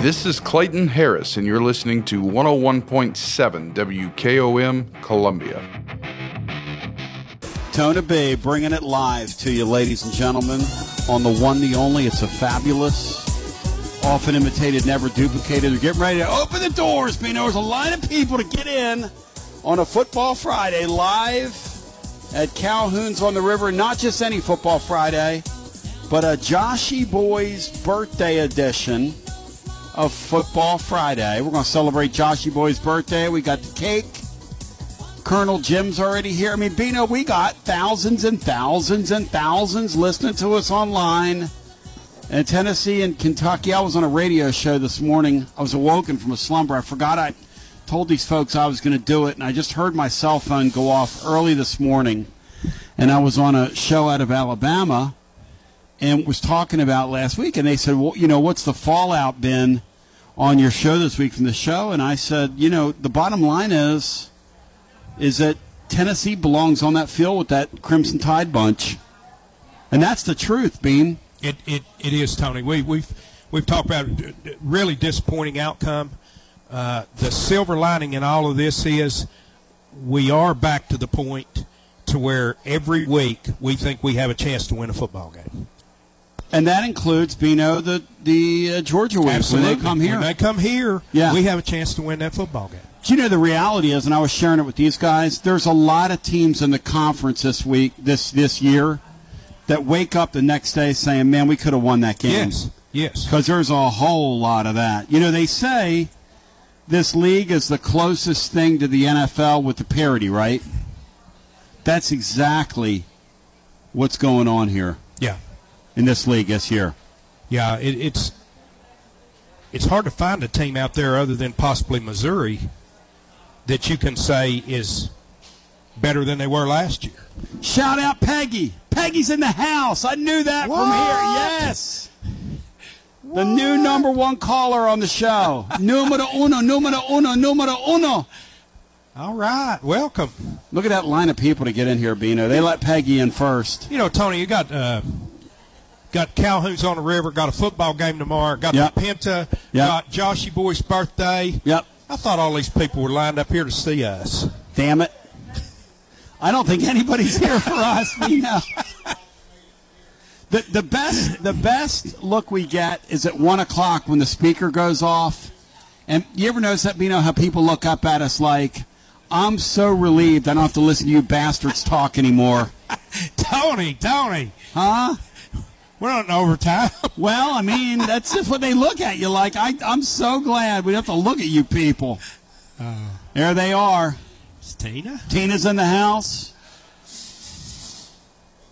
This is Clayton Harris, and you're listening to 101.7 WKOM Columbia. Tona B bringing it live to you, ladies and gentlemen, on the one, the only. It's a fabulous, often imitated, never duplicated. They're getting ready to open the doors. Bino, there's a line of people to get in on a Football Friday live at Calhoun's on the River. Not just any Football Friday, but a Joshy Boys birthday edition of Football Friday. We're going to celebrate Joshy Boy's birthday. We got the cake. Colonel Jim's already here. I mean, Bino, we got thousands and thousands and thousands listening to us online in Tennessee and Kentucky. I was on a radio show this morning. I was awoken from a slumber. I forgot I told these folks I was going to do it, and I just heard my cell phone go off early this morning. And I was on a show out of Alabama and was talking about last week, and they said, well, you know, what's the fallout been on your show this week from the show? And I said, you know, the bottom line is is that Tennessee belongs on that field with that Crimson Tide bunch, and that's the truth, Beam. It it, it is, Tony. We we've we've talked about a really disappointing outcome. Uh, the silver lining in all of this is we are back to the point to where every week we think we have a chance to win a football game. And that includes Bino the the uh, Georgia week Absolutely. when they come here. When they come here, Yeah. we have a chance to win that football game. Do you know the reality is, and I was sharing it with these guys. There's a lot of teams in the conference this week, this this year, that wake up the next day saying, "Man, we could have won that game." Yes, yes. Because there's a whole lot of that. You know, they say this league is the closest thing to the NFL with the parity, right? That's exactly what's going on here in this league this year. yeah. It, it's it's hard to find a team out there other than possibly Missouri that you can say is better than they were last year. Shout out Peggy. Peggy's in the house. I knew that from here. Yes. The new number one caller on the show. numero uno, numero uno, numero uno. All right, welcome. Look at that line of people to get in here, Bino. They let Peggy in first. You know, Tony, you got uh, got Calhoun's on the river, got a football game tomorrow, got Yep. the Penta, Yep. got Joshy Boy's birthday. Yep. I thought all these people were lined up here to see us. Damn it. I don't think anybody's here for us, Bino. The, the best the best look we get is at one o'clock when the speaker goes off. And you ever notice that, Bino, how people look up at us like, I'm so relieved I don't have to listen to you bastards talk anymore. Tony, Tony. Huh? We're not in overtime. Well, I mean, that's just what they look at you like. I, I'm so glad we have to look at you people. there they are. It's Tina. Tina's in the house.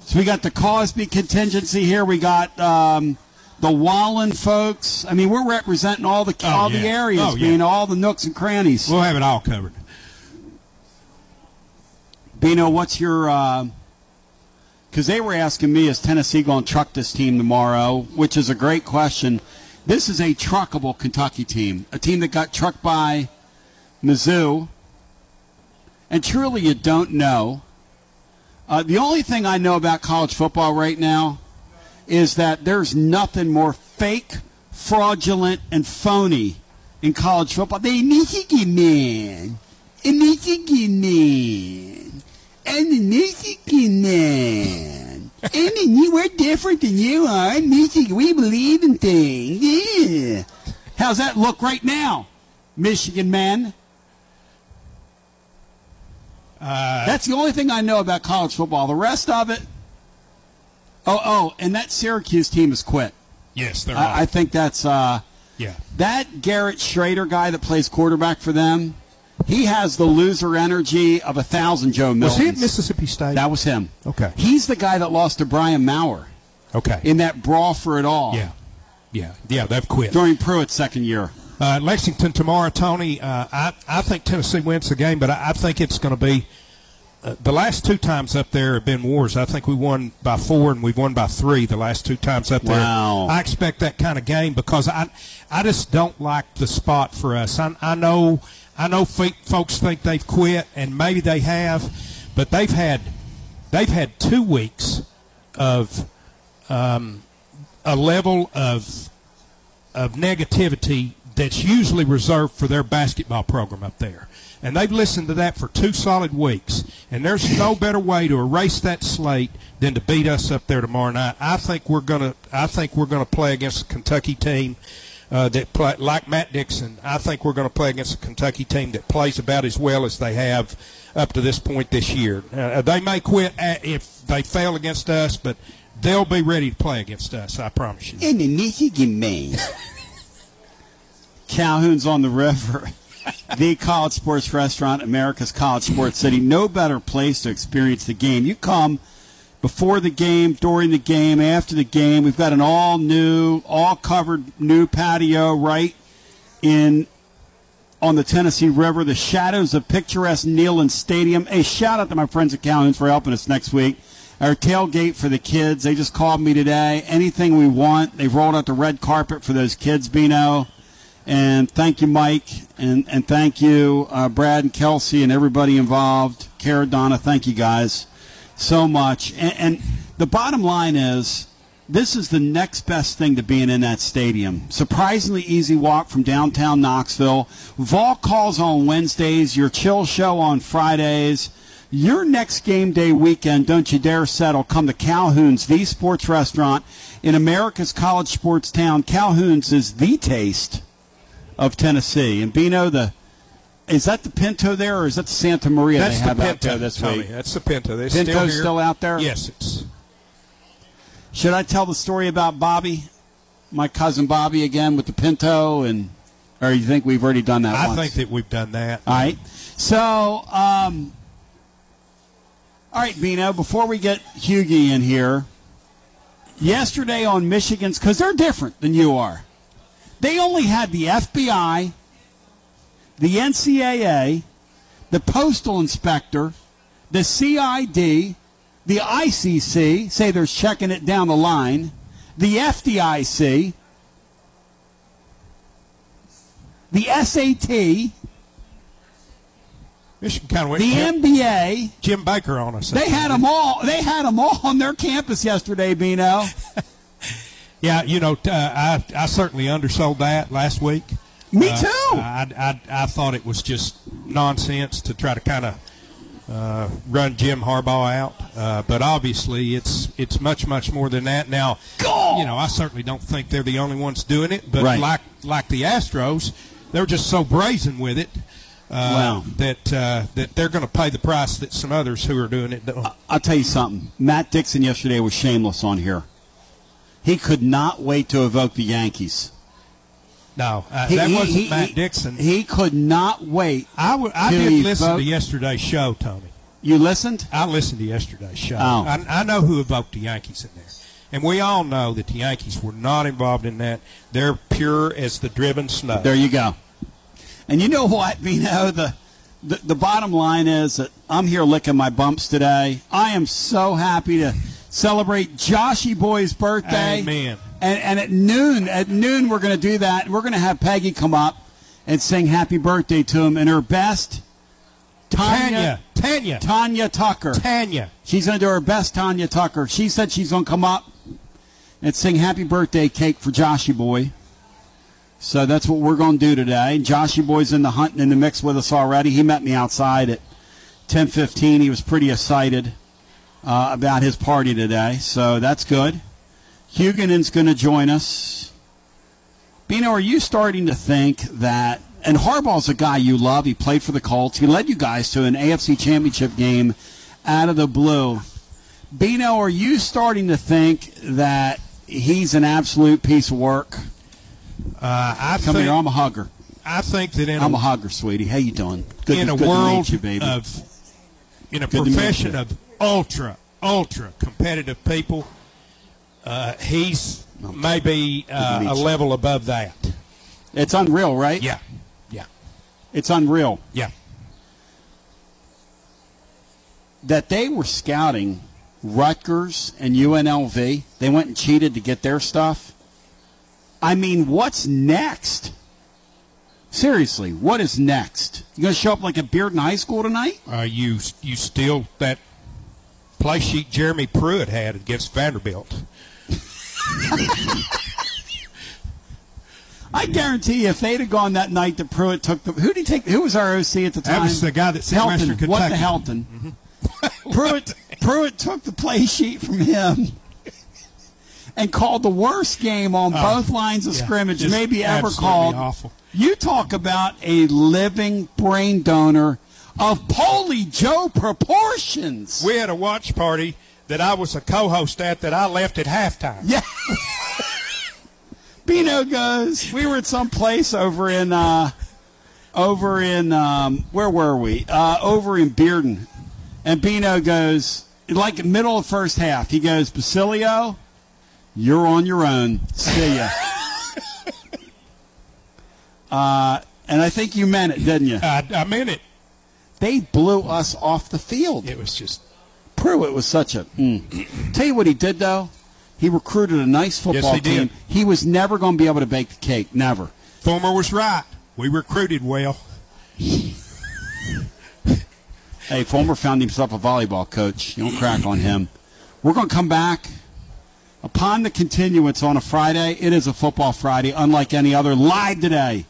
So we got the Cosby contingency here. We got um, the Wallen folks. I mean, we're representing all the Oh, all the areas, Oh, yeah. all the nooks and crannies. We'll have it all covered. Bino, what's your? Because they were asking me, is Tennessee going to truck this team tomorrow? Which is a great question. This is a truckable Kentucky team, a team that got trucked by Mizzou, and truly you don't know. Uh, the only thing I know about college football right now is that there's nothing more fake, fraudulent, and phony in college football. They Michigan man, a Michigan man, and a Michigan man. and you we're different than you are. In Michigan, we believe in things. Yeah. How's that look right now, Michigan man? Uh, That's the only thing I know about college football. The rest of it. Oh, oh, and that Syracuse team has quit. yes, they're I, I think that's uh, Yeah. that Garrett Shrader guy that plays quarterback for them. He has the loser energy of a thousand Joe Was he at Mississippi State? That was him. Okay. He's the guy that lost to Brian Maurer Okay. in that brawl for it all yeah. Yeah. Yeah, they've quit. during Pruitt's second year. Uh, Lexington tomorrow, Tony. Uh, I I think Tennessee wins the game, but I, I think it's going to be uh, the last two times up there have been wars. I think we won by four and we've won by three the last two times up there. Wow. I expect that kind of game because I I just don't like the spot for us. I, I know I know folks think they've quit and maybe they have, but they've had they've had two weeks of um, a level of of negativity that's usually reserved for their basketball program up there. And they've listened to that for two solid weeks. And there's no better way to erase that slate than to beat us up there tomorrow night. I think we're gonna. I think we're gonna play against a Kentucky team uh, that play, like Matt Dixon. I think we're going to play against a Kentucky team that plays about as well as they have up to this point this year. Uh, they may quit if they fail against us, but they'll be ready to play against us. I promise you. In the Michigan man. Calhoun's on the river. the college sports restaurant, America's College Sports City. No better place to experience the game. You come before the game, during the game, after the game. We've got an all new, all covered new patio right in on the Tennessee River. The shadows of picturesque Neyland Stadium. A shout out to my friends at Calhoun's for helping us next week. Our tailgate for the kids. They just called me today. Anything we want. They've rolled out the red carpet for those kids, Bino. And thank you, Mike, and, and thank you, uh, Brad and Kelsey, and everybody involved. Cara, Donna, thank you guys so much. And, and the bottom line is, this is the next best thing to being in that stadium. Surprisingly easy walk from downtown Knoxville. Vol calls on Wednesdays, your chill show on Fridays. Your next game day weekend, don't you dare settle. Come to Calhoun's, the sports restaurant in America's college sports town. Calhoun's is the taste of Tennessee. And Bino, the is that the Pinto there, or is that the Santa Maria That's they have the Pinto, out there this Tony. week? That's the Pinto. They're Pinto's still, here. still out there? Yes, it's. Should I tell the story about Bobby, my cousin Bobby, again with the Pinto, and or you think we've already done that? I once? think that we've done that. All right. So, um, all right, Bino. Before we get Hughie in here, yesterday on Michigan's because they're different than you are. They only had the FBI, the NCAA, the postal inspector, the CID, the ICC, say they're checking it down the line, the FDIC, the SAT, Michigan kind of went the NBA. Jim Baker on us. They had them all. They had them all on their campus yesterday, Bino. Yeah, you know, uh, I I certainly undersold that last week. Me Uh, too. I, I I thought it was just nonsense to try to kind of uh, run Jim Harbaugh out, uh, but obviously it's it's much much more than that. Now, you know, I certainly don't think they're the only ones doing it, but Right. like like the Astros, they're just so brazen with it. Uh, Wow. That uh, that they're going to pay the price that some others who are doing it don't. I'll tell you something. Matt Dixon yesterday was shameless on here. He could not wait to evoke the Yankees. No, uh, He- that wasn't he- Matt he- Dixon. He could not wait. I, w- I did listen evoke- to yesterday's show, Tony. You listened? I listened to yesterday's show. Oh. I, I know who evoked the Yankees in there. And we all know that the Yankees were not involved in that. They're pure as the driven snow. There you go. And you know what, Vino? The, the the bottom line is that I'm here licking my bumps today. I am so happy to celebrate Joshy Boy's birthday. Amen. And and at noon, at noon we're going to do that. We're going to have Peggy come up and sing happy birthday to him in her best. Tanya. Tanya. Tanya Tucker. Tanya. She's going to do her best, Tanya Tucker. She said she's going to come up and sing happy birthday cake for Joshy Boy. So that's what we're going to do today. Joshy Boy's in the hunt and in the mix with us already. He met me outside at 10:15. He was pretty excited uh, about his party today, so that's good. Huguenin's going to join us. Bino, are you starting to think that? And Harbaugh's a guy you love. He played for the Colts. He led you guys to an AFC Championship game out of the blue. Bino, are you starting to think that he's an absolute piece of work? Uh, I Come think, here, I'm a hugger. I think that in I'm a, a hugger, sweetie. How you doing? Good, in to, a good world you, baby. of in a Good profession of ultra ultra competitive people, uh, he's maybe uh, a level above that. it's unreal, right? Yeah, yeah, It's unreal yeah. that they were scouting Rutgers and UNLV. They went and cheated to get their stuff. I mean, what's next? Seriously, what is next? You going to show up like a Bearden high school tonight? Uh, you you still that play sheet Jeremy Pruitt had against Vanderbilt. I guarantee you, if they'd have gone that night that Pruitt took the. Who did he take? Who was our OC at the time? That was the guy that sent Helton. Western Kentucky. What the Helton? Mm-hmm. Pruitt, Pruitt took the play sheet from him and called the worst game on Oh, both lines of yeah, scrimmage maybe ever called. awful. You talk about a living brain donor of Polly Joe proportions. We had a watch party that I was a co-host at that I left at halftime. Yeah. Bino goes. We were at some place over in, uh, over in, um, where were we? Uh, over in Bearden, and Bino goes like middle of first half. He goes, Basilio, you're on your own. See ya. uh, and I think you meant it, didn't you? I, I meant it. They blew us off the field. It was just Pruitt was such a. Mm. Tell you what he did though. He recruited a nice football he team. did. He was never going to be able to bake the cake. Never. Fulmer was right. We recruited well. Hey, Fulmer found himself a volleyball coach. You don't crack on him. We're going to come back. Upon the continuance on a Friday, it is a football Friday, unlike any other. Live today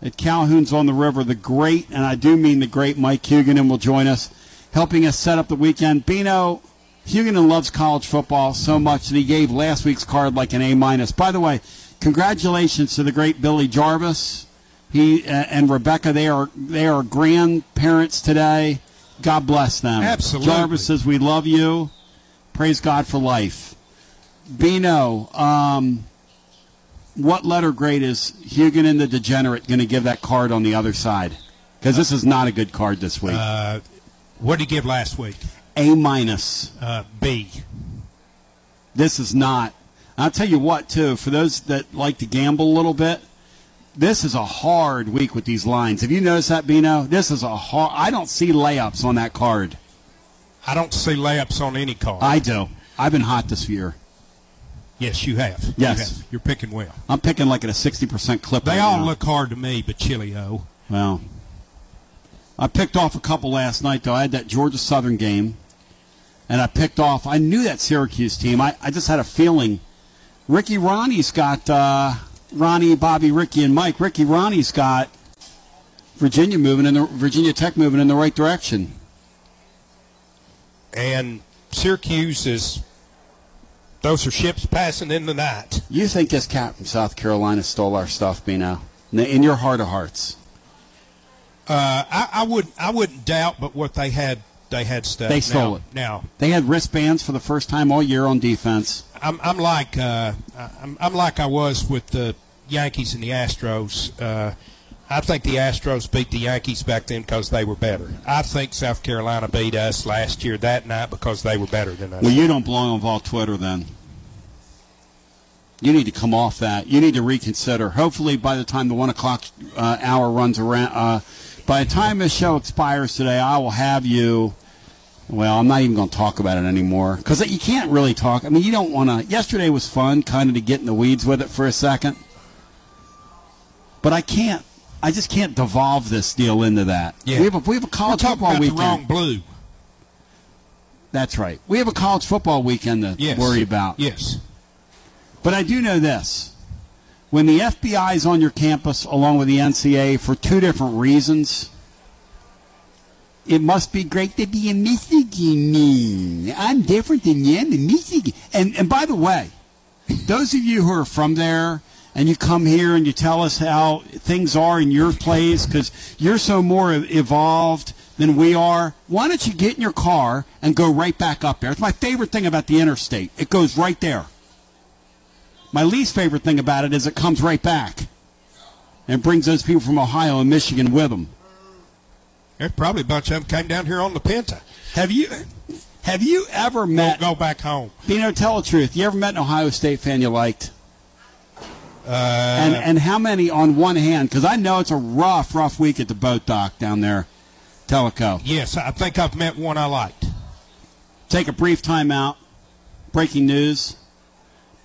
at Calhoun's on the River. The great, and I do mean the great, Mike Huguenin will join us, helping us set up the weekend. Bino, Huguenin loves college football so much that he gave last week's card like an A minus. By the way, congratulations to the great Billy Jarvis. He uh, and Rebecca, they are they are grandparents today. God bless them. Absolutely. Jarvis says we love you. Praise God for life. Bino, um, what letter grade is Huguenin the Degenerate going to give that card on the other side? Because this is not a good card this week. Uh, what did he give last week? A minus. Uh, B. This is not. I'll tell you what, too, for those that like to gamble a little bit, this is a hard week with these lines. Have you noticed that, Bino? This is a hard. I don't see layups on that card. I don't see layups on any card. I do. I've been hot this year. yes, you have. You Yes. have. You're picking well. I'm picking like at a 60% clip. They right all now. look hard to me, but Chilio. Well, I picked off a couple last night, though. I had that Georgia Southern game, and I picked off. I knew that Syracuse team. I, I just had a feeling. Ricky Ronnie's got uh, Ronnie, Bobby, Ricky, and Mike. Ricky Ronnie's got Virginia moving in the Virginia Tech moving in the right direction. And Syracuse is. Those are ships passing in the night. You think this cat from South Carolina stole our stuff, Bino? In your heart of hearts. Uh, I, I would I wouldn't doubt, but what they had they had stuff. They stole now, it. Now They had wristbands for the first time all year on defense. I'm I'm like uh, I'm I'm like I was with the Yankees and the Astros. Uh, I think the Astros beat the Yankees back then because they were better. I think South Carolina beat us last year that night because they were better than us. Well, you don't belong on Vol Twitter then. You need to come off that. You need to reconsider. Hopefully, by the time the one o'clock uh, hour runs around, uh, by the time this show expires today, I will have you. Well, I'm not even going to talk about it anymore because you can't really talk. I mean, you don't want to. Yesterday was fun, kind of to get in the weeds with it for a second, but I can't. I just can't devolve this deal into that. Yeah. We have a, we have a We're college football about weekend. the wrong blue. That's right. We have a college football weekend to Yes. worry about. Yes. But I do know this. When the FBI is on your campus along with the NCA for two different reasons, it must be great to be in Michigan. I'm different than you. I'm Michigan. And, and by the way, those of you who are from there and you come here and you tell us how things are in your place because you're so more evolved than we are, why don't you get in your car and go right back up there? It's my favorite thing about the interstate. It goes right there. My least favorite thing about it is it comes right back and brings those people from Ohio and Michigan with them. There's probably a bunch of them came down here on the Penta. Have you have you ever met? Go back home. Bino, tell the truth. You ever met an Ohio State fan you liked? Uh, and and how many on one hand? Because I know it's a rough, rough week at the boat dock down there, Tellico. yes, I think I've met one I liked. Take a brief time out. Breaking news.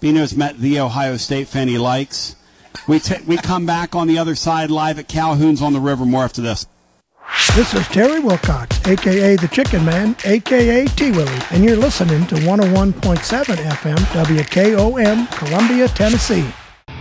Bino's met the Ohio State fan he likes. We, ta we come back on the other side live at Calhoun's on the river. More after this. This is Terry Wilcox, aka the Chicken Man, aka T Willie, and you're listening to 101.7 FM WKOM, Columbia, Tennessee.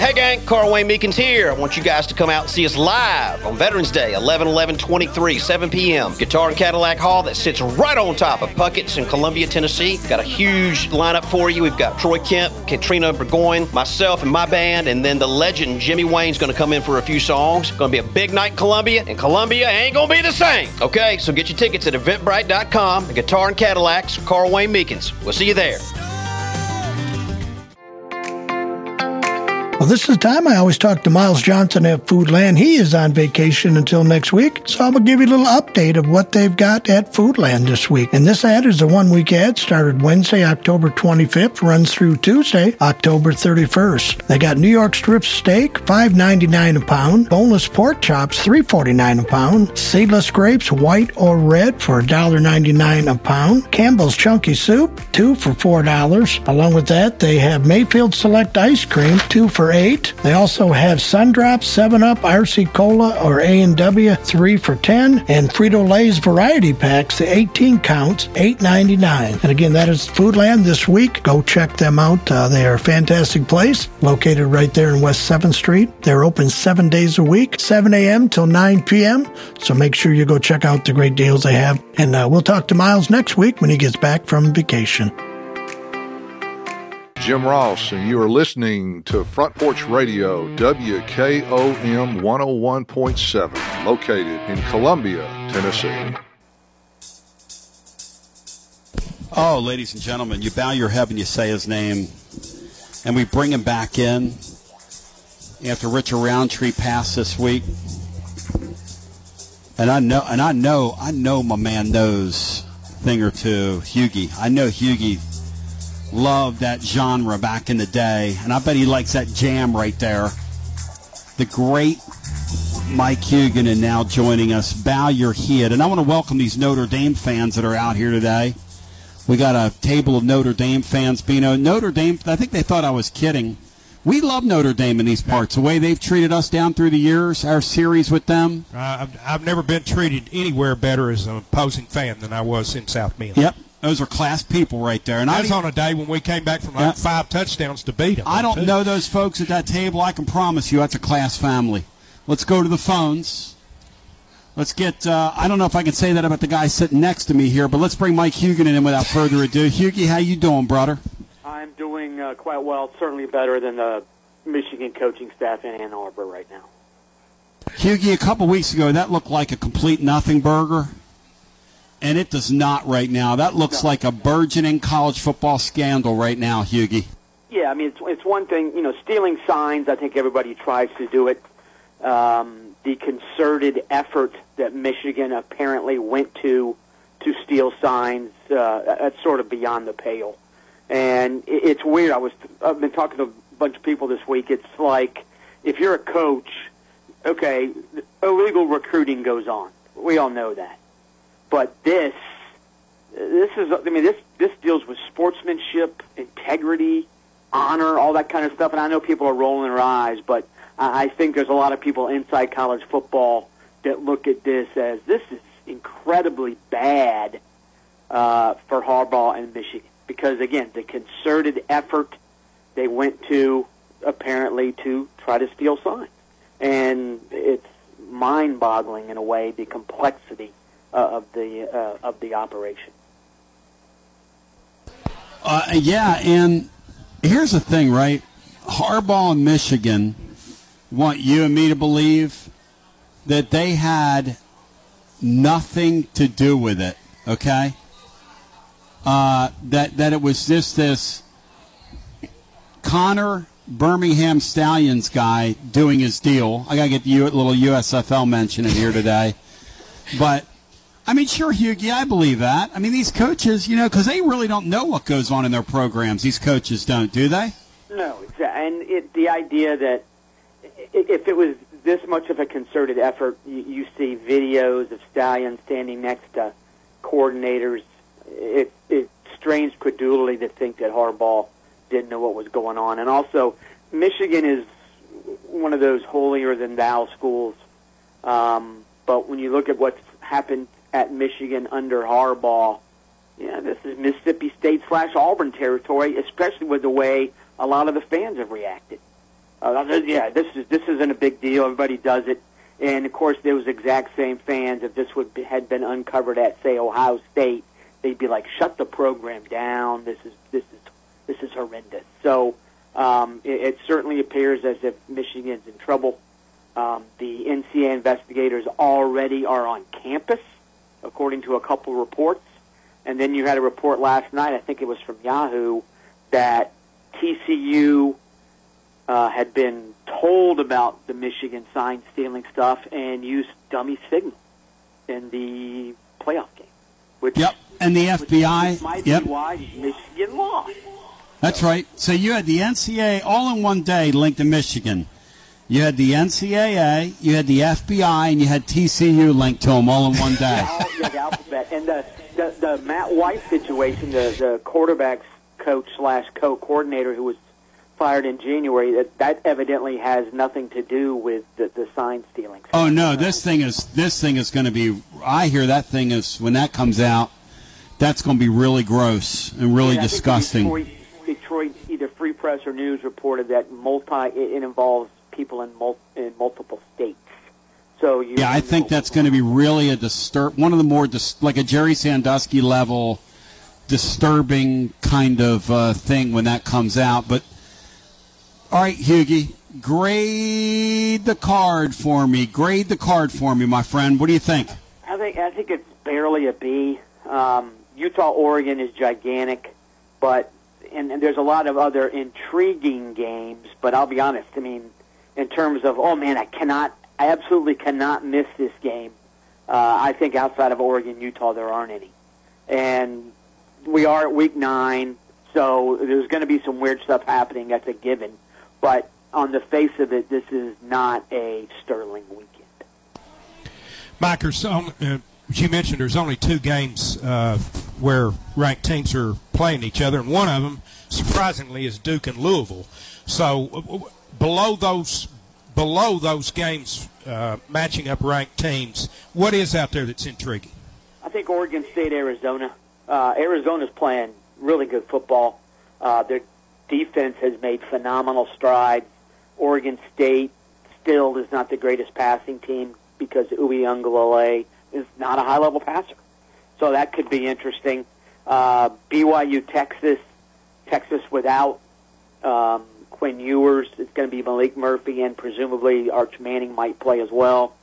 Hey! Gang, Carl Wayne Meekins here. I want you guys to come out and see us live on Veterans Day, 11 11 23, 7 p.m. Guitar and Cadillac Hall that sits right on top of Puckett's in Columbia, Tennessee. Got a huge lineup for you. We've got Troy Kemp, Katrina Burgoyne, myself, and my band, and then the legend Jimmy Wayne's to come in for a few songs. To be a big night in Columbia, and Columbia ain't to be the same. Okay, so get your tickets at eventbrite.com. Guitar and Cadillacs, Carl Wayne Meekins. We'll see you there. Well, this is the time I always talk to Miles Johnson at Foodland. He is on vacation until next week, so I'm going to give you a little update of what they've got at Foodland this week. And this ad is a one week ad, started Wednesday, October 25th, runs through Tuesday, October 31st. They got New York strip steak, $5.99 a pound, boneless pork chops, $3.49 a pound, seedless grapes, white or red, for $1.99 a pound, Campbell's Chunky Soup, two for $4. Along with that, they have Mayfield Select Ice Cream, two for for eight. They also have Sundrop, Seven Up, RC Cola, or A and W, three for ten, and Frito Lay's variety packs, the 18 counts, eight ninety nine. And again, that is Foodland this week. Go check them out. Uh, they are a fantastic place, located right there in West Seventh Street. They're open seven days a week, 7 a.m. till 9 p.m. So make sure you go check out the great deals they have. And uh, we'll talk to Miles next week when he gets back from vacation. Jim Ross, and you are listening to Front Porch Radio, WKOM 101.7, located in Columbia, Tennessee. Oh, ladies and gentlemen, you bow your head and you say his name, and we bring him back in after Richard Roundtree passed this week. And I know, and I know, I know my man knows thing or two. Hughie, I know Hughie loved that genre back in the day, and I bet he likes that jam right there. The great Mike Huguenin, and now joining us. Bow your head, and I want to welcome these Notre Dame fans that are out here today. We got a table of Notre Dame fans. Bino, Notre Dame. I think they thought I was kidding. We love Notre Dame in these parts. The way they've treated us down through the years, our series with them. Uh, I've, I've never been treated anywhere better as an opposing fan than I was in South Bend. Yep, those are class people right there. And That I was on a day when we came back from like Yeah. five touchdowns to beat them. I don't know those folks at that table. I can promise you that's a class family. Let's go to the phones. Let's get, uh, I don't know if I can say that about the guy sitting next to me here, but let's bring Mike Huguenin in without further ado. Hughie, how you doing, brother? I'm doing uh, quite well, certainly better than the Michigan coaching staff in Ann Arbor right now. Hughie, a couple weeks ago, that looked like a complete nothing burger, and it does not right now. That looks like a burgeoning college football scandal right now, Hughie. Yeah, I mean, it's, it's one thing, you know, stealing signs, I think everybody tries to do it. Um, the concerted effort that Michigan apparently went to to steal signs, uh, that's sort of beyond the pale. And it, it's weird. I was, I've been talking to a bunch of people this week. It's like, if you're a coach, okay, illegal recruiting goes on. We all know that. But this, this is, I mean, this, this deals with sportsmanship, integrity, honor, all that kind of stuff. And I know people are rolling their eyes, but I think there's a lot of people inside college football that look at this as this is incredibly bad uh, for Harbaugh and Michigan because again, the concerted effort they went to apparently to try to steal signs, and it's mind-boggling in a way the complexity of the uh, of the operation. Uh, yeah, and here's the thing, right? Harbaugh and Michigan want you and me to believe that they had nothing to do with it. Okay, uh, that that it was just this Connor Birmingham Stallions guy doing his deal. I gotta get the U- little USFL mention in here today, but I mean, sure, Hughie, I believe that. I mean, these coaches, you know, because they really don't know what goes on in their programs. These coaches don't, do they? No, and it, the idea that if it was this much of a concerted effort, you, you see videos of Stalions standing next to coordinators. It, it strains credulity to think that Harbaugh didn't know what was going on, and also Michigan is one of those holier than thou schools. Um, but when you look at what's happened at Michigan under Harbaugh, yeah, this is Mississippi State slash Auburn territory, especially with the way a lot of the fans have reacted. Uh, yeah, this is this isn't a big deal. Everybody does it, and of course, those exact same fans, if this would be, had been uncovered at say Ohio State, they'd be like, "Shut the program down. This is this is this is horrendous." So um, it, it certainly appears as if Michigan's in trouble. Um, the NCAA investigators already are on campus, according to a couple reports. And then you had a report last night, I think it was from Yahoo, that TCU uh, had been told about the Michigan sign stealing stuff and used dummy signal in the playoff game. Which, Yep. And the FBI. might Yep. be why Michigan lost. That's right. So you had the NCAA all in one day linked to Michigan. You had the NCAA, you had the FBI, and you had TCU linked to them all in one day. All- yeah, the alphabet. And the, the, the Matt White situation, the, the quarterback's coach slash co-coordinator who was fired in January. That that evidently has nothing to do with the, the sign stealing. Oh no, this thing is this thing is going to be. I hear that thing is when that comes out, that's going to be really gross and really Yeah, disgusting. Detroit, Detroit, either Free Press or News reported that multi it, it involves people in, mul- in multiple states. So you Yeah, I think that's going to be really a disturb one of the more dis- like a Jerry Sandusky level disturbing kind of uh, thing when that comes out. But all right, Hughie, grade the card for me. Grade the card for me, my friend. What do you think? I think I think it's barely a B. Um, Utah Oregon is gigantic, but and, and there's a lot of other intriguing games. But I'll be honest. I mean, in terms of oh man, I cannot, I absolutely cannot miss this game. Uh, I think outside of Oregon, Utah, there aren't any, and we are at week nine, so there's going to be some weird stuff happening. That's a given. But on the face of it, this is not a sterling weekend. Mike, there's uh, you mentioned, there's only two games uh, where ranked teams are playing each other, and one of them, surprisingly, is Duke and Louisville. So below those below those games, uh, matching up ranked teams, what is out there that's intriguing? I think Oregon State, Arizona. Uh, Arizona's playing really good football. Uh, their defense has made phenomenal strides. Oregon State still is not the greatest passing team because Uiagalelei is not a high-level passer. So that could be interesting. Uh, BYU, Texas, Texas without um, Quinn Ewers. It's going to be Maalik Murphy and presumably Arch Manning might play as well.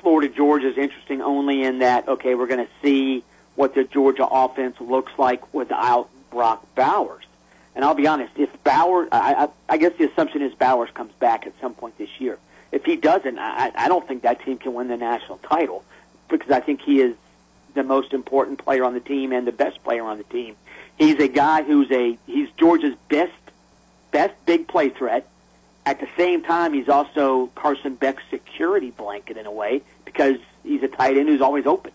Florida Georgia is interesting only in that okay, we're going to see what the Georgia offense looks like without Brock Bowers. And I'll be honest, if Bowers, I, I, I guess the assumption is Bowers comes back at some point this year. If he doesn't, I, I don't think that team can win the national title because I think he is the most important player on the team and the best player on the team. He's a guy who's a he's Georgia's best best big play threat. At the same time, he's also Carson Beck's security blanket in a way because he's a tight end who's always open.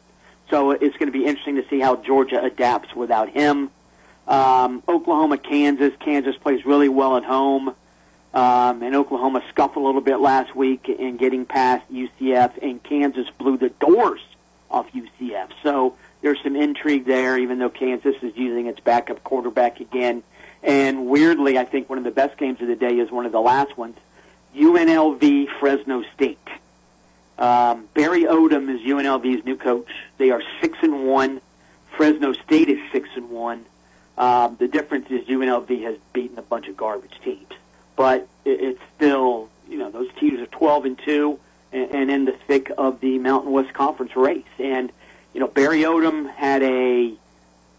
So it's going to be interesting to see how Georgia adapts without him. Um, Oklahoma, Kansas. Kansas plays really well at home. Um, and Oklahoma scuffled a little bit last week in getting past UCF, and Kansas blew the doors off UCF. So there's some intrigue there, even though Kansas is using its backup quarterback again. And weirdly, I think one of the best games of the day is one of the last ones. UNLV Fresno State. Um, Barry Odom is UNLV's new coach. They are six and one. Fresno State is six and one. Um, the difference is UNLV has beaten a bunch of garbage teams, but it, it's still you know those teams are twelve and two and, and in the thick of the Mountain West Conference race. And you know Barry Odom had a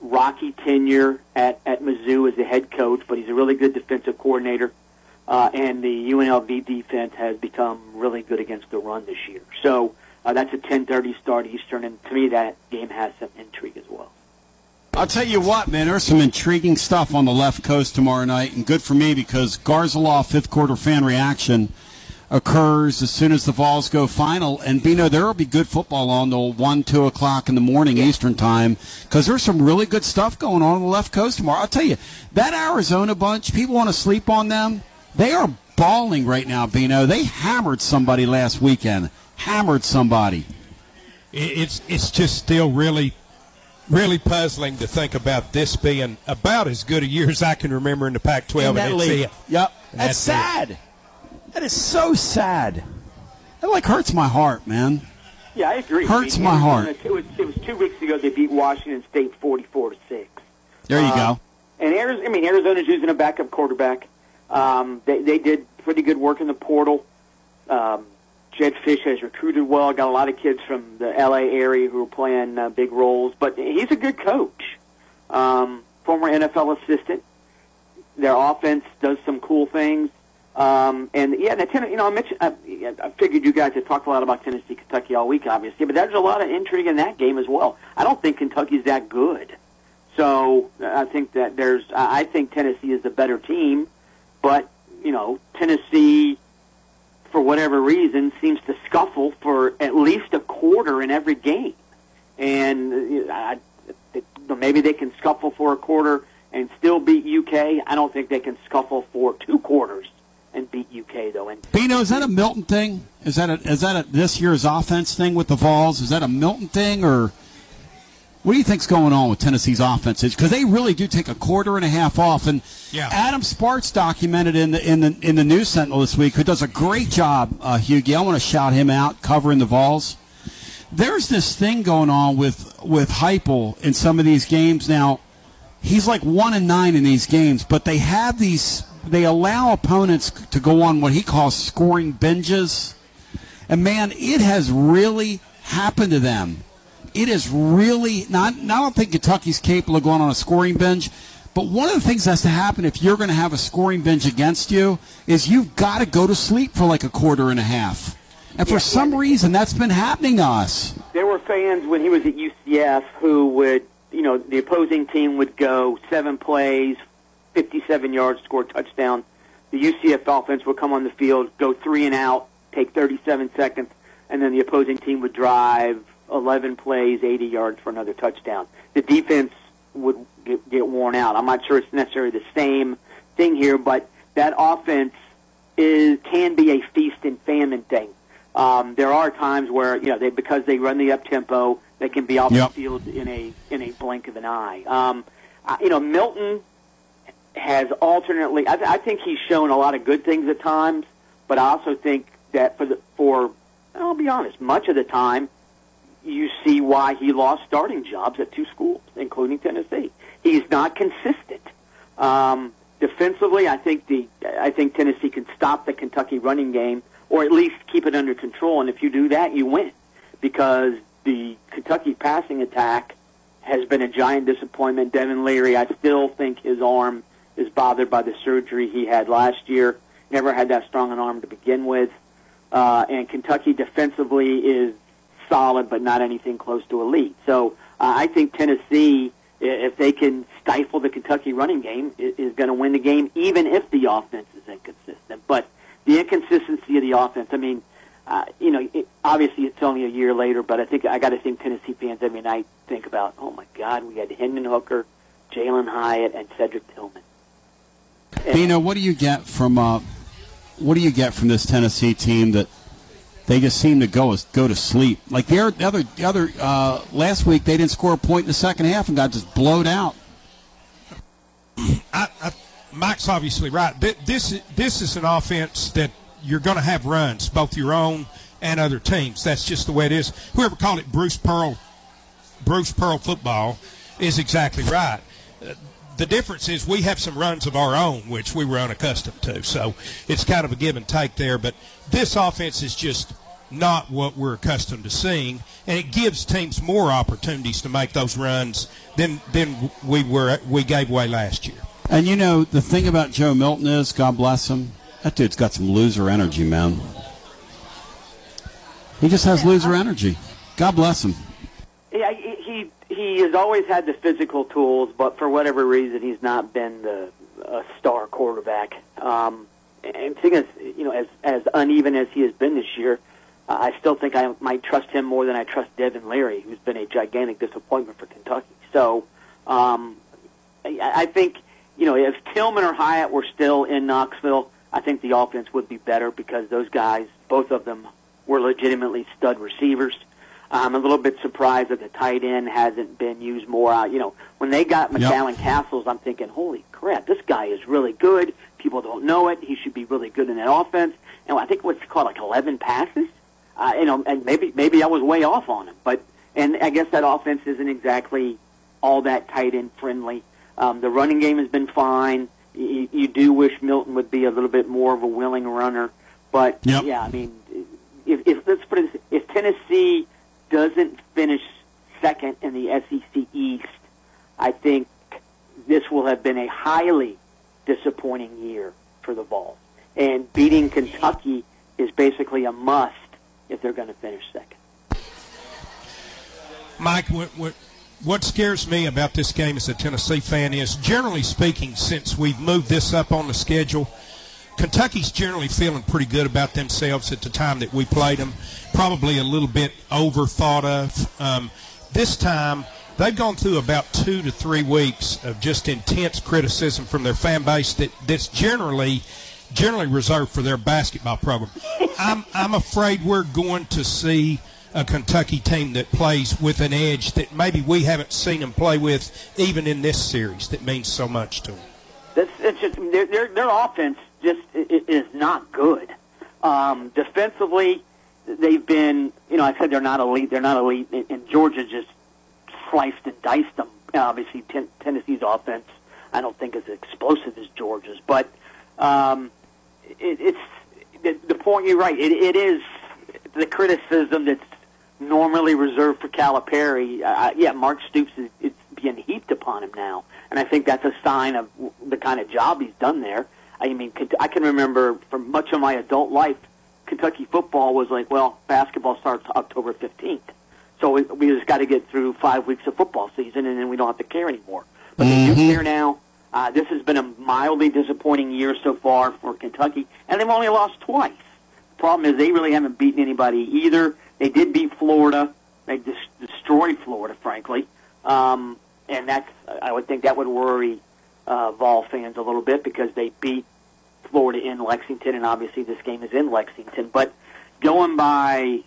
rocky tenure at at Mizzou as the head coach, but he's a really good defensive coordinator. Uh, and the UNLV defense has become really good against the run this year. So uh, that's a 10:30 start Eastern, and to me that game has some intrigue as well. I'll tell you what, man, there's some intriguing stuff on the left coast tomorrow night, and good for me because Garzalaw fifth quarter fan reaction occurs as soon as the Vols go final. And Bino, there will be good football on till one, two o'clock in the morning Eastern time because there's some really good stuff going on on the left coast tomorrow. I'll tell you, that Arizona bunch, people want to sleep on them. They are balling right now, Bino. They hammered somebody last weekend. Hammered somebody. It's it's just still really, really puzzling to think about this being about as good a year as I can remember in the Pac-12. In and that it's league. it. Yep. And That's, that's it. That is so sad. That like hurts my heart, man. Yeah, I agree. Hurts I mean, my heart. It was, it was two weeks ago they beat Washington State 44 to six. There you Uh, go. And Arizona, I mean, Arizona's using a backup quarterback. Um, they they did pretty good work in the portal. Um, Jedd Fisch has recruited well. Got a lot of kids from the LA area who are playing uh, big roles. But he's a good coach. Um, former NFL assistant. Their offense does some cool things. Um, and yeah, the you know, I mentioned, I, I figured you guys had talked a lot about Tennessee, Kentucky all week, obviously, but there's a lot of intrigue in that game as well. I don't think Kentucky's that good. So I think that there's, I I think Tennessee is the better team, but you know, Tennessee, for whatever reason, seems to scuffle for at least a quarter in every game, and uh, I, maybe they can scuffle for a quarter and still beat UK. I don't think they can scuffle for two quarters and beat UK though. And Bino, is that a Milton thing? Is that a, is that a, this year's offense thing with the Vols? Is that a Milton thing, or what do you think's going on with Tennessee's offenses? Because they really do take a quarter and a half off. And Yeah. Adam Sparks documented in the in the in the News Sentinel this week, who does a great job. Uh, Hughie, I want to shout him out covering the Vols. There's this thing going on with with Heupel in some of these games now. He's like one and nine in these games, but they have these. They allow opponents to go on what he calls scoring binges, and man, it has really happened to them. It is really not. I don't think Kentucky's capable of going on a scoring binge, but one of the things that has to happen if you're going to have a scoring binge against you is you've got to go to sleep for like a quarter and a half. And for some reason, that's been happening to us. there were fans when he was at UCF who would, you know, the opposing team would go seven plays, 57 yards, score a touchdown. The UCF offense would come on the field, go three and out, take 37 seconds, and then the opposing team would drive 11 plays, 80 yards for another touchdown. The defense would get, get worn out. I'm not sure it's necessarily the same thing here, but that offense is can be a feast and famine thing. Um, there are times where you know they because they run the up tempo, they can be off Yep. the field in a in a blink of an eye. Um, I- you know, Milton has alternately. I, th- I think he's shown a lot of good things at times, but I also think that for the for I'll be honest, much of the time you see why he lost starting jobs at two schools, including Tennessee. He's not consistent. Um, defensively, I think the I think Tennessee can stop the Kentucky running game, or at least keep it under control. And if you do that, you win, because the Kentucky passing attack has been a giant disappointment. Devin Leary, I still think his arm is bothered by the surgery he had last year. Never had that strong an arm to begin with. Uh, and Kentucky defensively is solid, but not anything close to elite. So uh, I think Tennessee, if they can stifle the Kentucky running game, is going to win the game, even if the offense is inconsistent. But the inconsistency of the offense, I mean, uh, you know, it, obviously it's only a year later, but I think I got to think Tennessee fans every night think about, oh my God, we had Hendon Hooker, Jalin Hyatt, and Cedric Tillman. Bino, what do you get from uh, what do you get from this Tennessee team that they just seem to go go to sleep? Like the other the other, uh, last week, they didn't score a point in the second half and got just blowed out. I, I, Mike's obviously right. Th- This this is an offense that you're going to have runs, both your own and other teams. That's just the way it is. Whoever called it Bruce Pearl, Bruce Pearl football, is exactly right. The difference is we have some runs of our own, which we were unaccustomed to. So it's kind of a give and take there. But this offense is just not what we're accustomed to seeing, and it gives teams more opportunities to make those runs than than we were we gave away last year. And you know the thing about Joe Milton is, God bless him, that dude's got some loser energy, man. He just has loser energy. God bless him. Yeah, he he has always had the physical tools, but for whatever reason, he's not been the a star quarterback. Um, and thing is, you know, as as uneven as he has been this year, uh, I still think I might trust him more than I trust Devin Leary, who's been a gigantic disappointment for Kentucky. So, um, I, I think you know if Tillman or Hyatt were still in Knoxville, I think the offense would be better because those guys, both of them, were legitimately stud receivers. I'm a little bit surprised that the tight end hasn't been used more. Uh, you know, when they got Yep. McCallan Castles, I'm thinking, holy crap, this guy is really good. People don't know it. He should be really good in that offense. And I think what's called like 11 passes. Uh, you know, and maybe maybe I was way off on him, but and I guess that offense isn't exactly all that tight end friendly. Um, the running game has been fine. You, you do wish Milton would be a little bit more of a willing runner, but Yep. yeah, I mean, if, if let's put it, if Tennessee doesn't finish second in the SEC East, I think this will have been a highly disappointing year for the Vols. And beating Kentucky is basically a must if they're going to finish second. Mike, what, what what scares me about this game as a Tennessee fan is, generally speaking, since we've moved this up on the schedule, Kentucky's generally feeling pretty good about themselves at the time that we played them. Probably a little bit over thought of. Um, this time, they've gone through about two to three weeks of just intense criticism from their fan base that that's generally generally reserved for their basketball program. I'm I'm afraid we're going to see a Kentucky team that plays with an edge that maybe we haven't seen them play with even in this series that means so much to them. That's, that's just their, their their offense just is not good. Um, defensively, they've been you know I said they're not elite. They're not elite, and Georgia just sliced and diced them. Obviously, ten, Tennessee's offense I don't think is as explosive as Georgia's, but um, it, it's the, the point. You're right. It, it is the criticism that's normally reserved for Calipari. Uh, yeah, Mark Stoops is it's being heaped upon him now, and I think that's a sign of the kind of job he's done there. I mean, I can remember for much of my adult life, Kentucky football was like, well, basketball starts October 15th. So we, we just got to get through five weeks of football season, and then we don't have to care anymore. But they do care now. Uh, this has been a mildly disappointing year so far for Kentucky, and they've only lost twice. The problem is, they really haven't beaten anybody either. They did beat Florida. They dis- destroyed Florida, frankly, um, and that's I would think that would worry uh, Vol fans a little bit because they beat Florida in Lexington, and obviously this game is in Lexington. But going by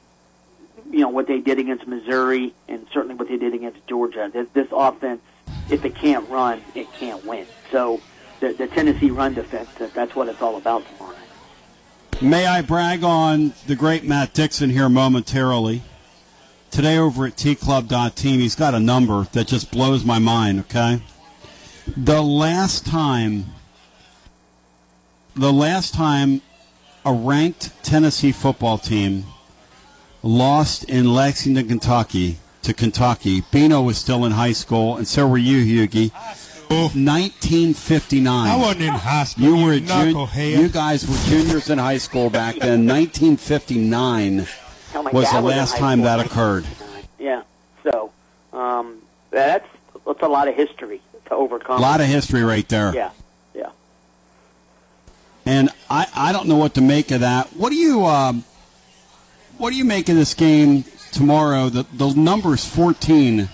you know what they did against Missouri, and certainly what they did against Georgia, this, this offense, if it can't run, it can't win. So the, the Tennessee run defense, that's what it's all about tomorrow. May I brag on the great Matt Dixon here momentarily? Today over at tclub.team, he's got a number that just blows my mind, okay? The last time the last time a ranked Tennessee football team lost in Lexington, Kentucky to Kentucky, Bino was still in high school, and so were you, Hughie. 1959. I wasn't in high school. You were a you jun- you guys were juniors in high school back then. 1959 Hell, was dad the last high time school. that occurred. Yeah. So um, that's that's a lot of history to overcome. A lot of history right there. Yeah. Yeah. And I, I don't know what to make of that. What do you um, what do you make of this game tomorrow? The the number's 14.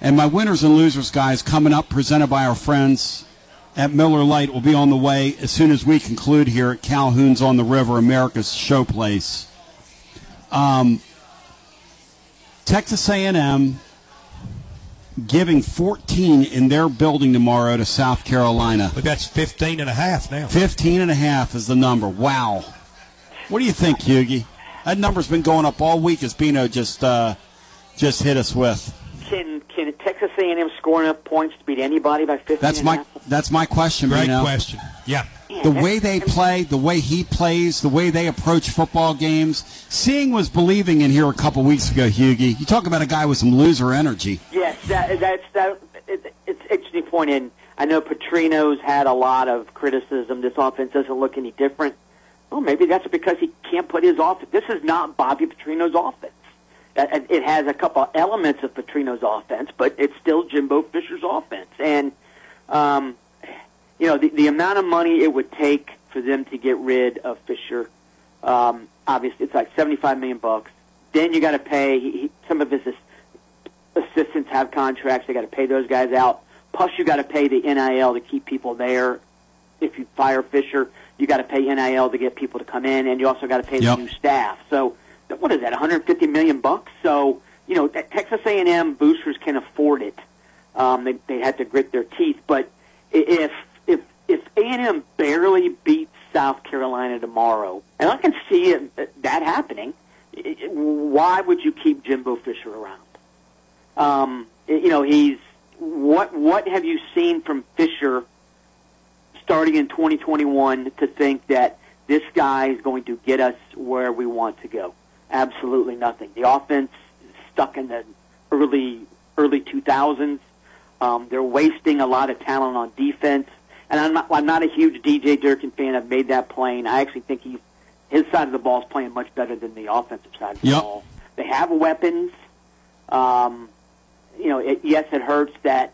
And my winners and losers guys coming up presented by our friends at Miller Lite will be on the way as soon as we conclude here at Calhoun's on the River, America's showplace. Um, Texas A&M giving 14 in their building tomorrow to South Carolina. But that's 15 and a half now. 15 and a half is the number. Wow. What do you think, Hughie? That number's been going up all week as Bino just uh, just hit us with. Can can Texas A&M score enough points to beat anybody by 15? That's and a my half? That's my question, Great Bino. question. Yeah. The way they play, the way he plays, the way they approach football games. Seeing was believing in here a couple weeks ago, Hughie. You talk about a guy with some loser energy. Yes, that, that's that. It, it's an interesting point. And I know Petrino's had a lot of criticism. This offense doesn't look any different. Well, maybe that's because he can't put his offense. This is not Bobby Petrino's offense. Uh, It it has a couple elements of Petrino's offense, but it's still Jimbo Fisher's offense. And um, you know the, the amount of money it would take for them to get rid of Fisher. Um, obviously, it's like seventy-five million bucks. Then you got to pay he, he- some of his assistants have contracts. They got to pay those guys out. Plus, you got to pay the NIL to keep people there. If you fire Fisher, you got to pay NIL to get people to come in, and you also got to pay Yep. the new staff. So, what is that? 150 million bucks. So, you know, Texas A&M boosters can afford it. Um, they they had to grit their teeth, but if if if A&M barely beats South Carolina tomorrow, and I can see it, that happening, why would you keep Jimbo Fisher around? um, you know, he's what what have you seen from Fisher starting in 2021 to think that this guy is going to get us where we want to go? Absolutely nothing. The offense stuck in the early early 2000s. Um, they're wasting a lot of talent on defense, and I'm not I'm not a huge DJ Durkin fan. I've made that plain. I actually think he's his side of the ball is playing much better than the offensive side of the Yep. ball. They have weapons. Um, you know, it, yes, it hurts that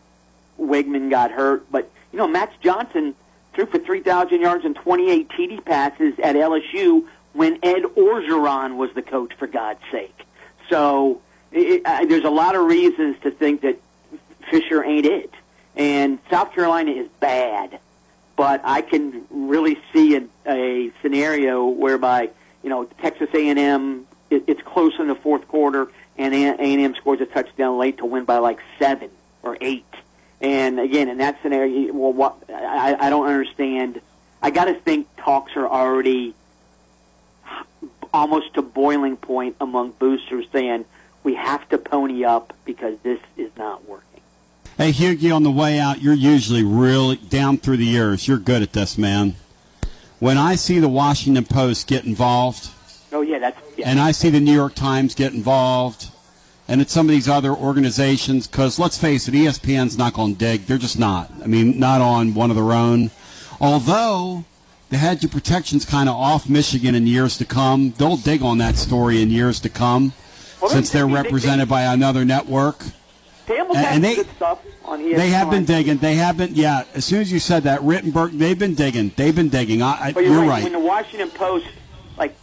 Weigman got hurt, but you know, Max Johnson threw for 3,000 yards and 28 TD passes at LSU when Ed Orgeron was the coach. For God's sake, so it, uh, there's a lot of reasons to think that Fisher ain't it, and South Carolina is bad. But I can really see a, a scenario whereby you know Texas A&M it, it's close in the fourth quarter, and A&M scores a touchdown late to win by like seven or eight. And again, in that scenario, well, what, I, I don't understand. I got to think talks are already almost to boiling point among boosters, saying we have to pony up because this is not working. Hey, Hughie, on the way out, you're usually really down through the years. You're good at this, man. When I see the Washington Post get involved, Oh yeah, that's yeah. and I see the New York Times get involved, and it's some of these other organizations. Because let's face it, ESPN's not going to dig. They're just not. I mean, not on one of their own. Although the hedge of protection's kind of off Michigan in years to come, they'll dig on that story in years to come, Well, since they- they're they- represented by another network. They almost And- have and they- good stuff on ESPN. They have been digging. They have been. Yeah. As soon as you said that, Rittenberg, they've been digging. They've been digging. I, I, But you're, you're, right. When the Washington Post, like,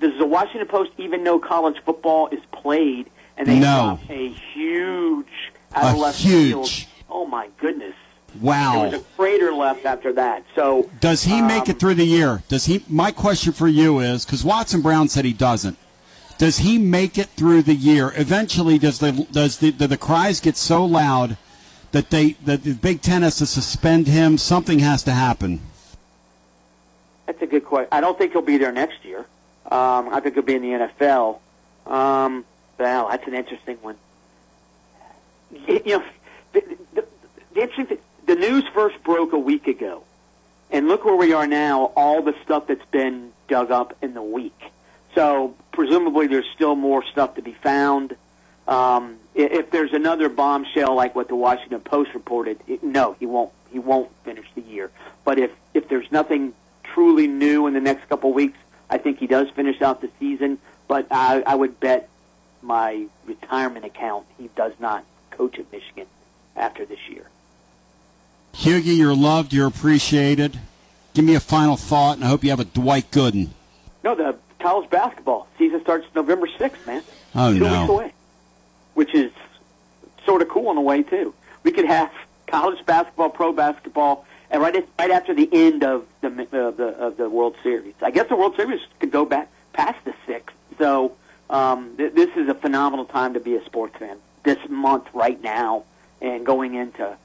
does the Washington Post even know college football is played? And they No. a huge out A huge. field. Oh my goodness! Wow. There was a crater left after that. So Does he make um, it through the year? Does he? My question for you is because Watson Brown said he doesn't. Does he make it through the year? Eventually, does the does the do the cries get so loud that they that the Big Ten has to suspend him? Something has to happen. That's a good question. I don't think he'll be there next year. Um, I think he'll be in the NFL. Um, well, that's an interesting one. You know, the, the, the interesting thing, the news first broke a week ago, and look where we are now. All the stuff that's been dug up in the week. So presumably, there's still more stuff to be found. Um, if there's another bombshell like what the Washington Post reported, it, no, he won't. He won't finish the year. But if if there's nothing truly new in the next couple of weeks, I think he does finish out the season. But I, I would bet my retirement account he does not coach at Michigan after this year. Hughie, you're loved. You're appreciated. Give me a final thought, and I hope you have a Dwight Gooden. No, the college basketball season starts November sixth, man. Oh Two no. weeks away, which is sort of cool in a way too. We could have college basketball, pro basketball, and right right after the end of the of the of the World Series. I guess the World Series could go back past the sixth. So um, th- this is a phenomenal time to be a sports fan. This month, right now, and going into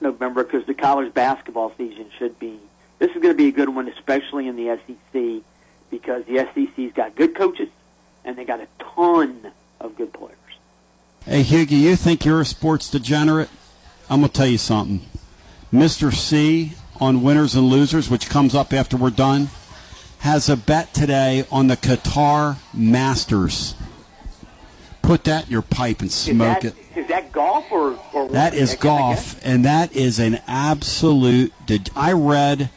November, because the college basketball season should be. This is going to be a good one, especially in the SEC, because the SEC's got good coaches and they got a ton of good players. Hey, Hughie, you think you're a sports degenerate? I'm going to tell you something. Mr. C on winners and losers, which comes up after we're done, has a bet today on the Qatar Masters. Put that in your pipe and smoke is it. that, Is that golf or, or That is I guess- golf, and that is an absolute. Did I read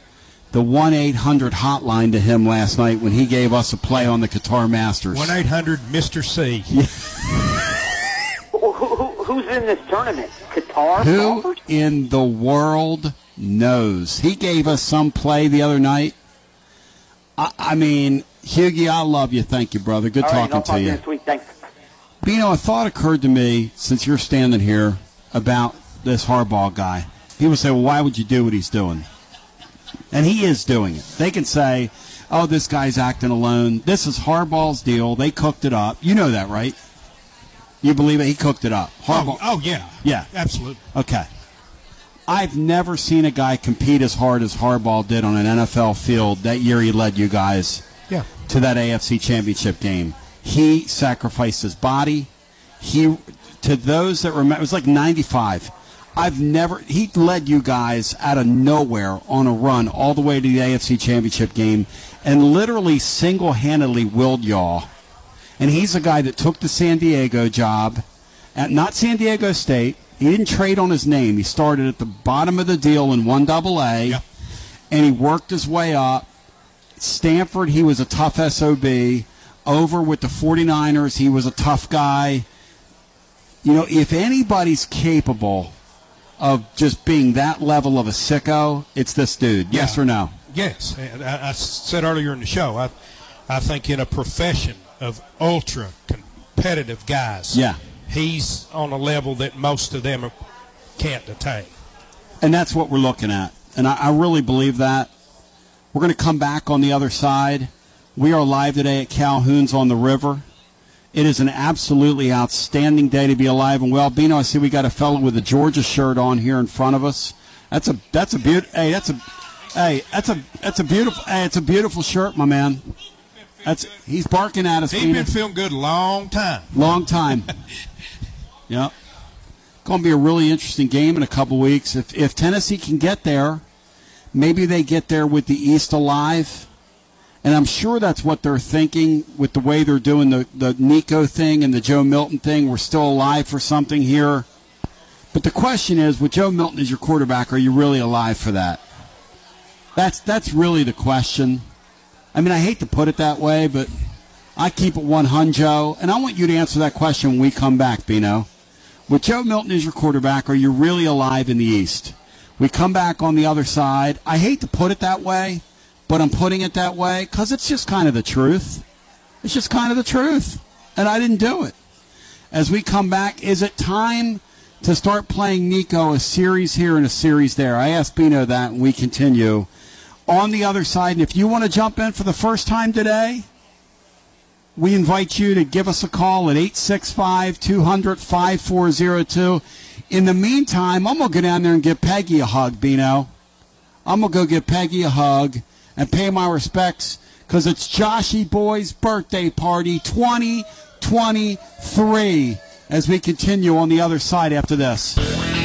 the one eight hundred hotline to him last night when he gave us a play on the Qatar Masters? One eight hundred Mister C. Who, who, who's in this tournament? Qatar Who in the world knows? He gave us some play the other night. I, I mean, Hughie, I love you. Thank you, brother. Good All right, talking I'll to you. next week. Thanks. Know, a thought occurred to me since you're standing here about this Harbaugh guy. People say, well, why would you do what he's doing? And he is doing it. They can say, oh, this guy's acting alone. This is Harbaugh's deal. They cooked it up. You know that, right? You believe it? He cooked it up. Harbaugh. Oh, oh yeah, Yeah. absolutely. Okay. I've never seen a guy compete as hard as Harbaugh did on an NFL field that year he led you guys Yeah. to that AFC championship game. He sacrificed his body. He to those that remember it was like 95. I've never he led you guys out of nowhere on a run all the way to the AFC championship game and literally single-handedly willed y'all. And he's a guy that took the San Diego job at not San Diego State. He didn't trade on his name. He started at the bottom of the deal in one double A, and he worked his way up. Stanford, he was a tough SOB. Over with the 49ers, he was a tough guy. You know, if anybody's capable of just being that level of a sicko, it's this dude. Yes Yeah. or no? Yes, I, I said earlier in the show, I, I think in a profession of ultra competitive guys. Yeah. He's on a level that most of them can't attain. And that's what we're looking at. And I, I really believe that. We're going to come back on the other side. We are live today at Calhoun's on the river. It is an absolutely outstanding day to be alive and well. Bino, I see we got a fellow with a Georgia shirt on here in front of us. That's a that's a beautiful. Hey, that's a hey, that's a that's a beautiful. Hey, it's a beautiful shirt, my man. That's he's barking at us. He's been feeling good a long time. Long time. yeah. Going to be a really interesting game in a couple weeks. If if Tennessee can get there, maybe they get there with the East alive. And I'm sure that's what they're thinking with the way they're doing the, the Nico thing and the Joe Milton thing. We're still alive for something here. But the question is, with Joe Milton as your quarterback, are you really alive for that? That's that's really the question. I mean, I hate to put it that way, but I keep it one hunjo, and I want you to answer that question when we come back, Bino. With Joe Milton as your quarterback, are you really alive in the East? We come back on the other side. I hate to put it that way, but I'm putting it that way because it's just kind of the truth. It's just kind of the truth, and I didn't do it. As we come back, is it time to start playing Nico a series here and a series there? I asked Bino that, and we continue on the other side. And if you want to jump in for the first time today, we invite you to give us a call at 865 200 5402. In the meantime, I'm going to go down there and give Peggy a hug, Bino. I'm going to go give Peggy a hug and pay my respects because it's Joshy Boy's birthday party 2023 as we continue on the other side after this.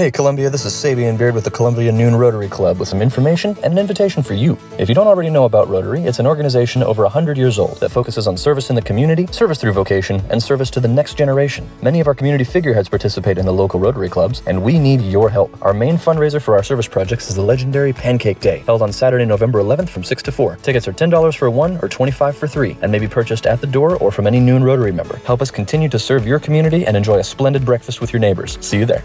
Hey Columbia, this is Sabian Beard with the Columbia Noon Rotary Club with some information and an invitation for you. If you don't already know about Rotary, it's an organization over 100 years old that focuses on service in the community, service through vocation, and service to the next generation. Many of our community figureheads participate in the local Rotary clubs, and we need your help. Our main fundraiser for our service projects is the legendary Pancake Day, held on Saturday, November 11th from 6 to 4. Tickets are $10 for one or 25 for three, and may be purchased at the door or from any Noon Rotary member. Help us continue to serve your community and enjoy a splendid breakfast with your neighbors. See you there.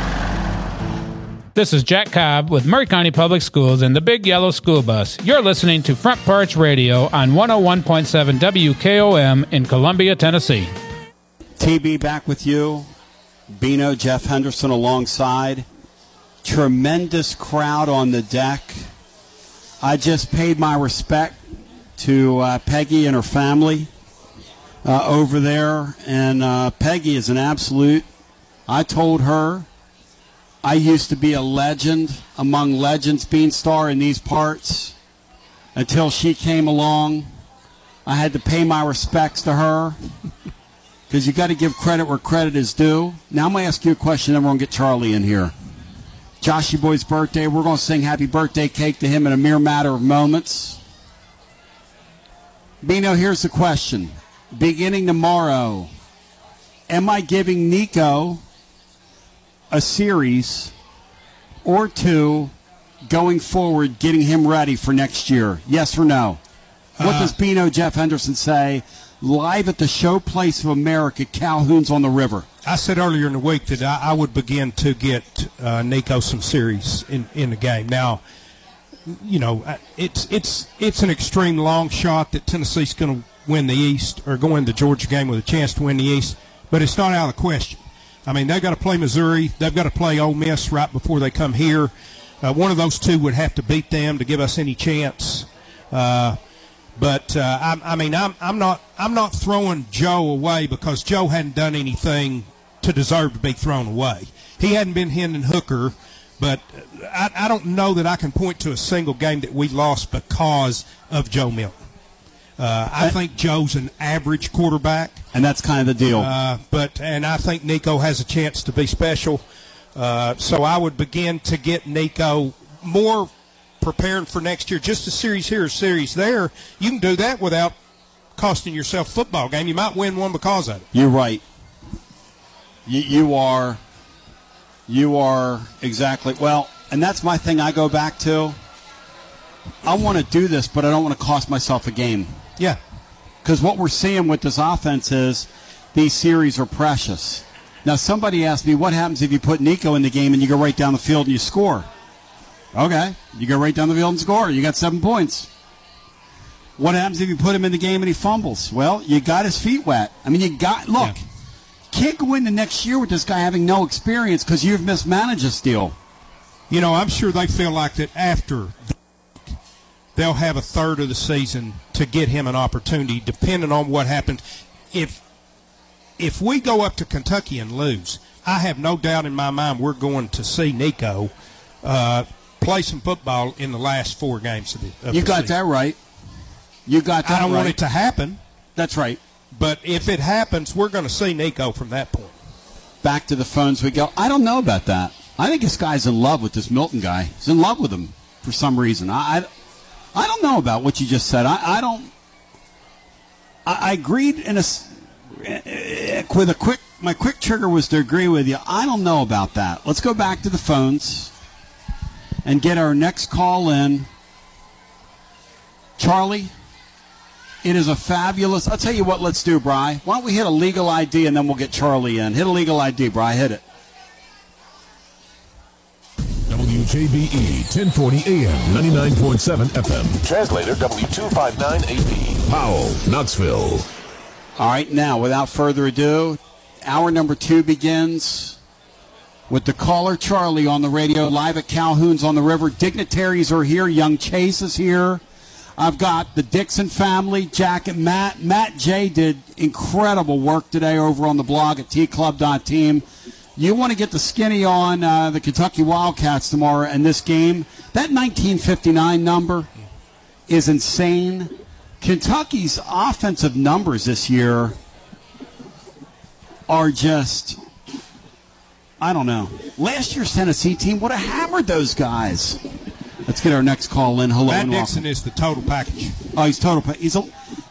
This is Jack Cobb with Maury County Public Schools and the Big Yellow School Bus. You're listening to Front Porch Radio on 101.7 WKOM in Columbia, Tennessee. TB back with you. Bino, Jeff Henderson alongside. Tremendous crowd on the deck. I just paid my respect to uh, Peggy and her family uh, over there. And uh, Peggy is an absolute. I told her I used to be a legend among legends, Beanstar, in these parts until she came along. I had to pay my respects to her because you got to give credit where credit is due. Now I'm going to ask you a question, then we're going to get Charlie in here. Joshy Boy's birthday. We're going to sing happy birthday cake to him in a mere matter of moments. Bino, here's the question. Beginning tomorrow, am I giving Nico a series or two going forward, getting him ready for next year? Yes or no? What Uh, does Bino Jeff Henderson say live at the Showplace of America, Calhoun's on the River? I said earlier in the week that I, I would begin to get uh, Nico some series in, in the game. Now, you know, it's it's it's an extreme long shot that Tennessee's going to win the East or go into the Georgia game with a chance to win the East, but it's not out of the question. I mean, they've got to play Missouri. They've got to play Ole Miss right before they come here. Uh, one of those two would have to beat them to give us any chance. Uh, but uh, I, I mean, I'm, I'm not I'm not throwing Joe away because Joe hadn't done anything to deserve to be thrown away. He hadn't been Hendon Hooker, but I, I don't know that I can point to a single game that we lost because of Joe Milton. Uh, I think Joe's an average quarterback, and that's kind of the deal. Uh, but and I think Nico has a chance to be special. Uh, so I would begin to get Nico more prepared for next year. Just a series here, a series there. You can do that without costing yourself a football game. You might win one because of it. You're right. You, you are. You are exactly well, and that's my thing. I go back to. I want to do this, but I don't want to cost myself a game. Yeah. Because what we're seeing with this offense is these series are precious. Now, somebody asked me, what happens if you put Nico in the game and you go right down the field and you score? Okay, you go right down the field and score. You got seven points. What happens if you put him in the game and he fumbles? Well, you got his feet wet. I mean, you got look. Can't go into next year with this guy having no experience because you've mismanaged this deal. You know, I'm sure they feel like that after they'll have a third of the season to get him an opportunity, depending on what happens. If if we go up to Kentucky and lose, I have no doubt in my mind we're going to see Nico uh, play some football in the last four games of the. Of You the got season. that right. You got that I don't right. want it to happen. That's right. But if it happens, we're going to see Nico from that point. Back to the phones we go. I don't know about that. I think this guy's in love with this Milton guy. He's in love with him for some reason. I, I, I don't know about what you just said. I, I don't. I, I agreed in a eh, with a quick. My quick trigger was to agree with you. I don't know about that. Let's go back to the phones. and get our next call in. Charlie, it is a fabulous. I'll tell you what, let's do, Bry. Why don't we hit a legal ID and then we'll get Charlie in? Hit a legal ID, Bry. Hit it. WJBE 1040 AM 99.7 FM. Translator W259AP. Powell, Knoxville. All right, now, without further ado, hour number two begins with the caller Charlie on the radio, live at Calhoun's on the river. Dignitaries are here. Young Chase is here. I've got the Dixon family, Jack and Matt. Matt J did incredible work today over on the blog at tclub.team. You want to get the skinny on uh, the Kentucky Wildcats tomorrow and this game. That 1959 number is insane. Kentucky's offensive numbers this year are just, I don't know. Last year's Tennessee team would have hammered those guys. Let's get our next call in. Hello Matt and Dixon welcome. is the total package. Oh, he's total. pa- He's a,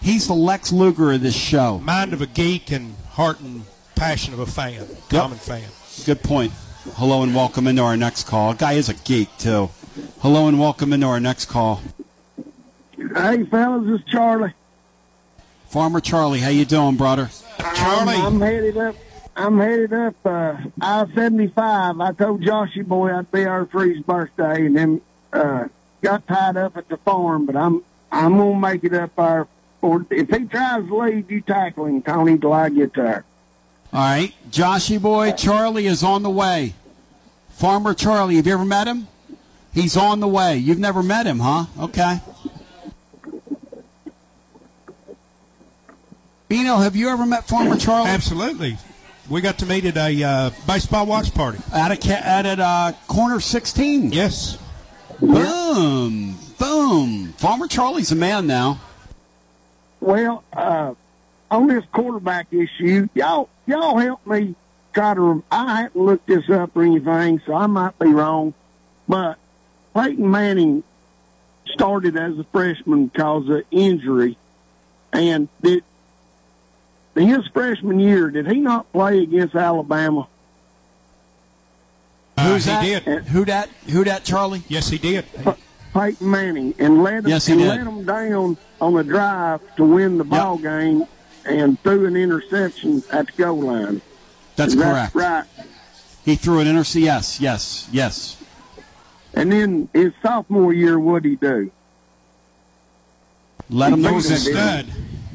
he's the Lex Luger of this show. Mind of a geek and heart and passion of a fan, common fan. Good point. Hello and welcome into our next call. Guy is a geek too. Hello and welcome into our next call. Hey, fellas, this is Charlie. Farmer Charlie, how you doing, brother? Charlie. I'm, I'm headed up. I'm headed up uh, I-75. I told Joshy boy I'd be our for his birthday, and then uh, got tied up at the farm. But I'm I'm gonna make it up there. Or if he tries to leave, you tackle him, Tony, till I get there. All right, Joshy boy, Charlie is on the way. Farmer Charlie, have you ever met him? He's on the way. You've never met him, huh? Okay. Bino, have you ever met Farmer Charlie? Absolutely. We got to meet at a uh, baseball watch party. At a at a uh, corner 16. Yes. Boom, boom. Farmer Charlie's a man now. Well, uh, on this quarterback issue, y'all y'all help me try to. I haven't looked this up or anything, so I might be wrong. But Peyton Manning started as a freshman because of injury, and did in his freshman year did he not play against Alabama? Uh, Who's he that? Who that? Who that? Charlie? Yes, he did. Peyton Manning and let him, Yes, he and did. let him down on a drive to win the ball game and threw an interception at the goal line. That's Is that correct. Right. He threw an interception. Yes, yes, yes. And then his sophomore year, what'd he do? Let him know a He's a victory. stud.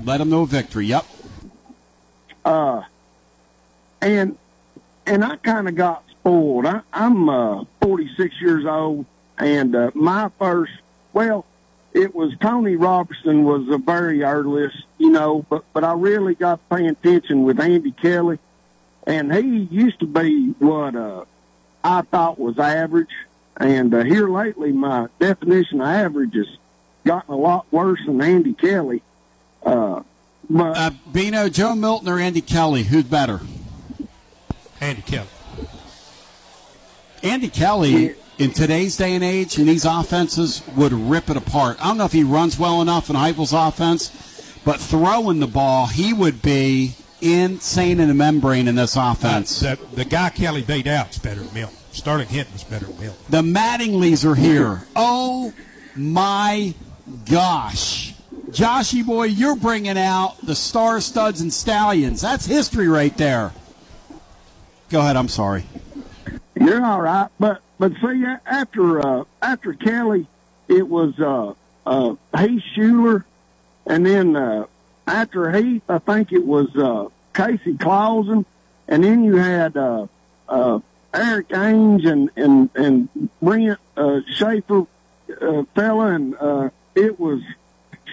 Let him know victory. Yep. Uh, and and I kind of got spoiled. I, I'm uh, 46 years old, and uh, my first, well, it was Tony Robertson was a very earliest, you know, but but I really got paying attention with Andy Kelly, and he used to be what uh, I thought was average, and uh, here lately my definition of average has gotten a lot worse than Andy Kelly. Uh, but Uh, Bino, Joe Milton or Andy Kelly? Who's better? Andy Kelly. Andy Kelly, in today's day and age, and these offenses, would rip it apart. I don't know if he runs well enough in Heupel's offense, but throwing the ball, he would be insane in the membrane in this uh, offense. The, the guy Kelly beat out is better than Milton. Sterling Henton was better than Milton. The Mattingleys are here. Oh my gosh. Joshy boy, you're bringing out the star studs and stallions. That's history right there. Go ahead. I'm sorry. You're all right, but but see, after uh, after Kelly, it was uh, uh, Heath Shuler, and then uh, after Heath, I think it was uh, Casey Clausen, and then you had uh, uh, Erik Ainge and and and Brent uh, Schaeffer uh, fella, and uh, it was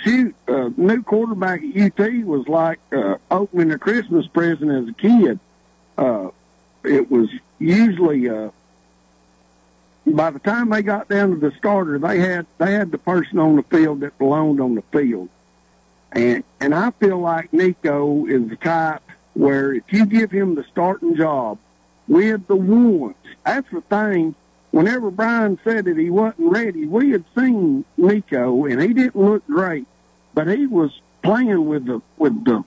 shoot, uh, new quarterback at UT was like uh, opening a Christmas present as a kid. Uh, it was usually uh, by the time they got down to the starter, they had they had the person on the field that belonged on the field, and and I feel like Nico is the type where if you give him the starting job with the ones, that's the thing. Whenever Brian said that he wasn't ready, we had seen Nico, and he didn't look great, but he was playing with the with the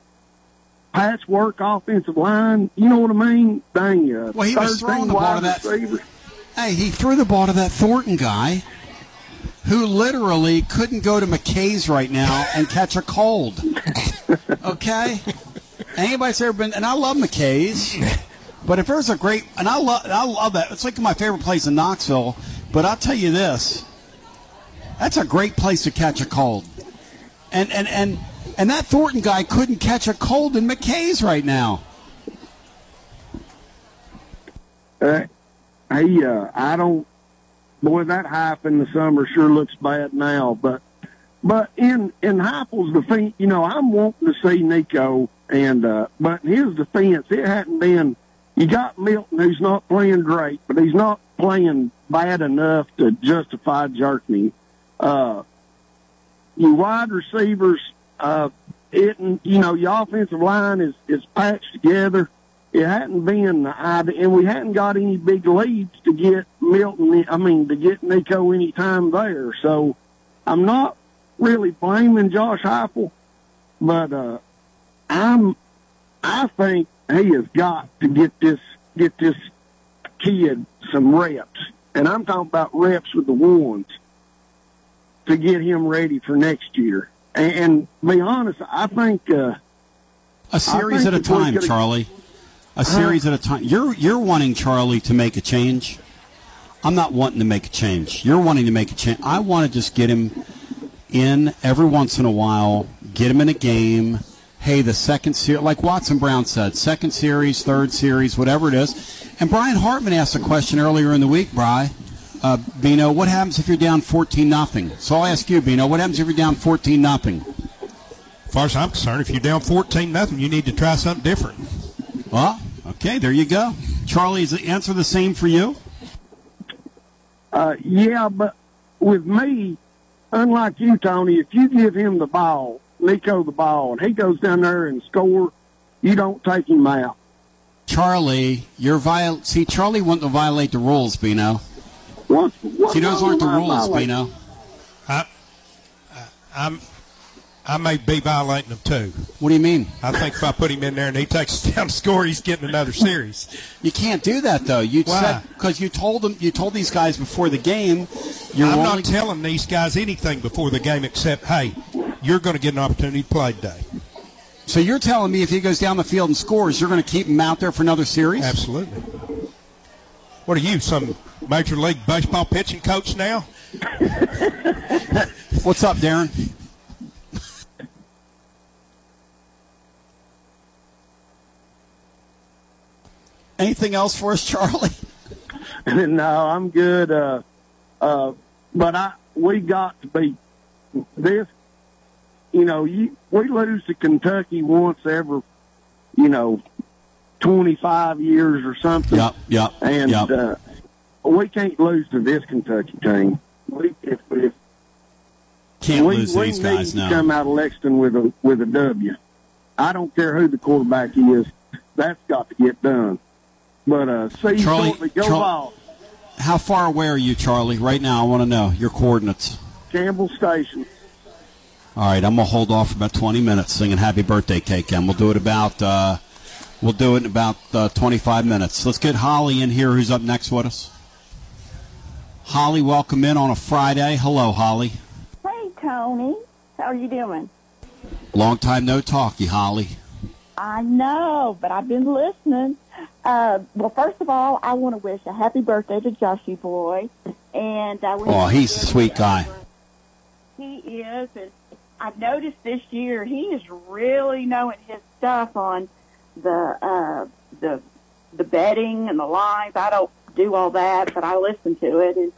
patchwork offensive line. You know what I mean? Dang, uh, Well, he was throwing the ball to that- receivers. Hey, he threw the ball to that Thornton guy who literally couldn't go to McKay's right now and catch a cold. Okay? Anybody's ever been, and I love McKay's, but if there's a great, and I love, I love that. It's like my favorite place in Knoxville, but I'll tell you this that's a great place to catch a cold. And, and, and, and that Thornton guy couldn't catch a cold in McKay's right now. Uh, hey, uh, I don't. Boy, that hype in the summer sure looks bad now. But, but in in Heupel's defense, you know, I'm wanting to see Nico, and uh, but in his defense, it hadn't been. You got Milton, who's not playing great, but he's not playing bad enough to justify jerking. Uh, your wide receivers, uh, it, you know, your offensive line is, is patched together. It hadn't been the and we hadn't got any big leads to get Milton, I mean, to get Nico any time there. So I'm not really blaming Josh Heupel, but, uh, I'm, I think he has got to get this, get this kid some reps. And I'm talking about reps with the ones to get him ready for next year. And, and be honest, I think uh, A series I at a think time, Charlie. A series at a time. You're you're wanting Charlie to make a change. I'm not wanting to make a change. You're wanting to make a change. I want to just get him in every once in a while, get him in a game. Hey, the second series, like Watson Brown said, second series, third series, whatever it is. And Brian Hartman asked a question earlier in the week, Bry. Uh, Bino, what happens if you're down 14 nothing? So I'll ask you, Bino, what happens if you're down 14 nothing? As far as I'm concerned, if you're down 14 nothing, you need to try something different. Well, okay, there you go. Charlie, is the answer the same for you? Uh, yeah, but with me, unlike you, Tony, if you give him the ball, Nico the ball, and he goes down there and score, you don't take him out. Charlie, you're viol. See, Charlie wanted to violate the rules, Bino. What? See, those aren't the rules, violating? Bino. I, I'm, I may be violating them too. What do you mean? I think if I put him in there and he takes down the score, he's getting another series. You can't do that though. You Why? said because you told them, you told these guys before the game. You're I'm only, not telling these guys anything before the game except, hey, you're going to get an opportunity to play today. so you're telling me if he goes down the field and scores, you're going to keep him out there for another series? Absolutely. What are you, some major league baseball pitching coach now? What's up, Darren? Anything else for us, Charlie? no, I'm good. Uh, uh, but I we got to be this. You know, you, we lose to Kentucky once every, you know, 25 years or something. Yep, yep, And yep. uh, we can't lose to this Kentucky team. We, if, if Can't we, lose we these need guys to now. come out of Lexington with a with a W. I don't care who the quarterback is. That's got to get done. But uh, see, Charlie, shortly, go Char- Vols. How far away are you, Charlie? Right now, I want to know your coordinates. Campbell Station. All right, I'm gonna hold off for about 20 minutes singing "Happy Birthday, KCM." We'll do it about uh, we'll do it in about uh, 25 minutes. Let's get Holly in here, who's up next with us. Holly, welcome in on a Friday. Hello, Holly. Hey, Tony. How are you doing? Long time no talkie, Holly. I know, but I've been listening. Uh, well, first of all, I want to wish a happy birthday to Joshy Boy. And I wish Oh, he's a sweet guy. He is. And I've noticed this year he is really knowing his stuff on the uh, the the betting and the lines. I don't do all that, but I listen to it, and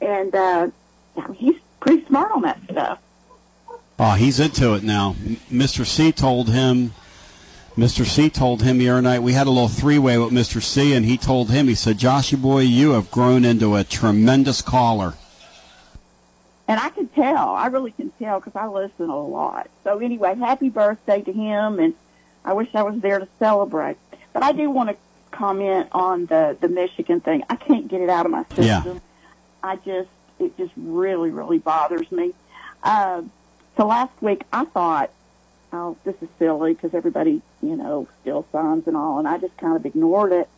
and uh, he's pretty smart on that stuff. Oh, he's into it now. Mr. C told him. Mr. C told him the other night we had a little three-way with Mr. C, and he told him he said, "Joshy boy, you have grown into a tremendous caller." And I can tell. I really can tell because I listen a lot. So anyway, happy birthday to him, and I wish I was there to celebrate. But I do want to comment on the the Michigan thing. I can't get it out of my system. Yeah. I just it just really really bothers me. Uh, so last week I thought, oh, this is silly because everybody you know still signs and all, and I just kind of ignored it.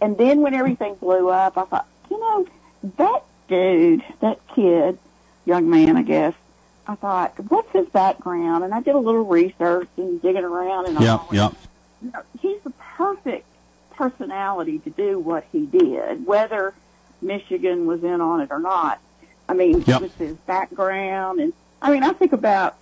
And then when everything blew up, I thought, you know, that dude, that kid, young man, I guess. I thought, what's his background? And I did a little research and digging around, and Yep, all. yep. You know, he's the perfect personality to do what he did, whether Michigan was in on it or not. I mean, Yep. with his background, and I mean, I think about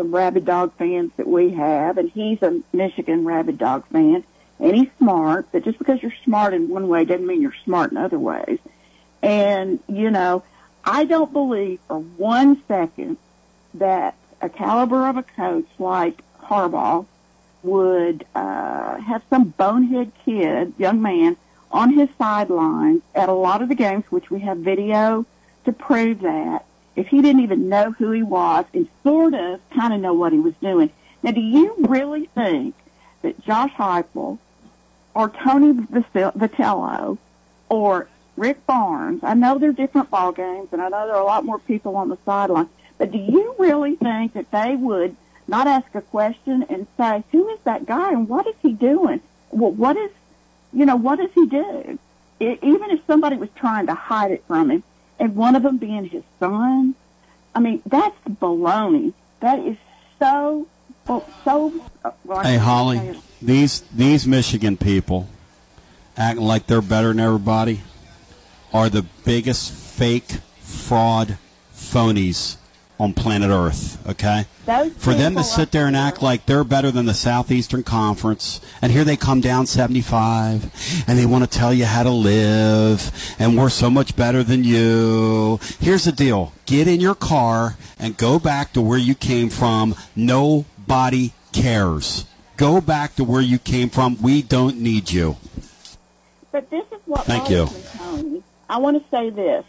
the rabid dog fans that we have, and he's a Michigan rabid dog fan, and he's smart. But just because you're smart in one way doesn't mean you're smart in other ways. And you know, I don't believe for one second that a caliber of a coach like Harbaugh would uh, have some bonehead kid, young man, on his sidelines at a lot of the games, which we have video to prove that, if he didn't even know who he was and sort of kind of know what he was doing. Now, do you really think that Josh Heupel or Tony Vitello or Rick Barnes, I know they're different ball games, and I know there are a lot more people on the sideline, but do you really think that they would not ask a question and say, "Who is that guy and what is he doing? Well, what is, you know, what does he do?" I even if somebody was trying to hide it from him, and one of them being his son, I mean, that's baloney. That is so, so. uh, Well, Hey, Holly, these these Michigan people acting like they're better than everybody are the biggest fake fraud phonies on planet Earth. Okay, Those for them to sit there and act like they're better than the Southeastern Conference, and here they come down 75, and they want to tell you how to live, and we're so much better than you. Here's the deal: get in your car and go back to where you came from. Nobody cares. Go back to where you came from. We don't need you. But this is what Thank you. me, Tony. I want to say this.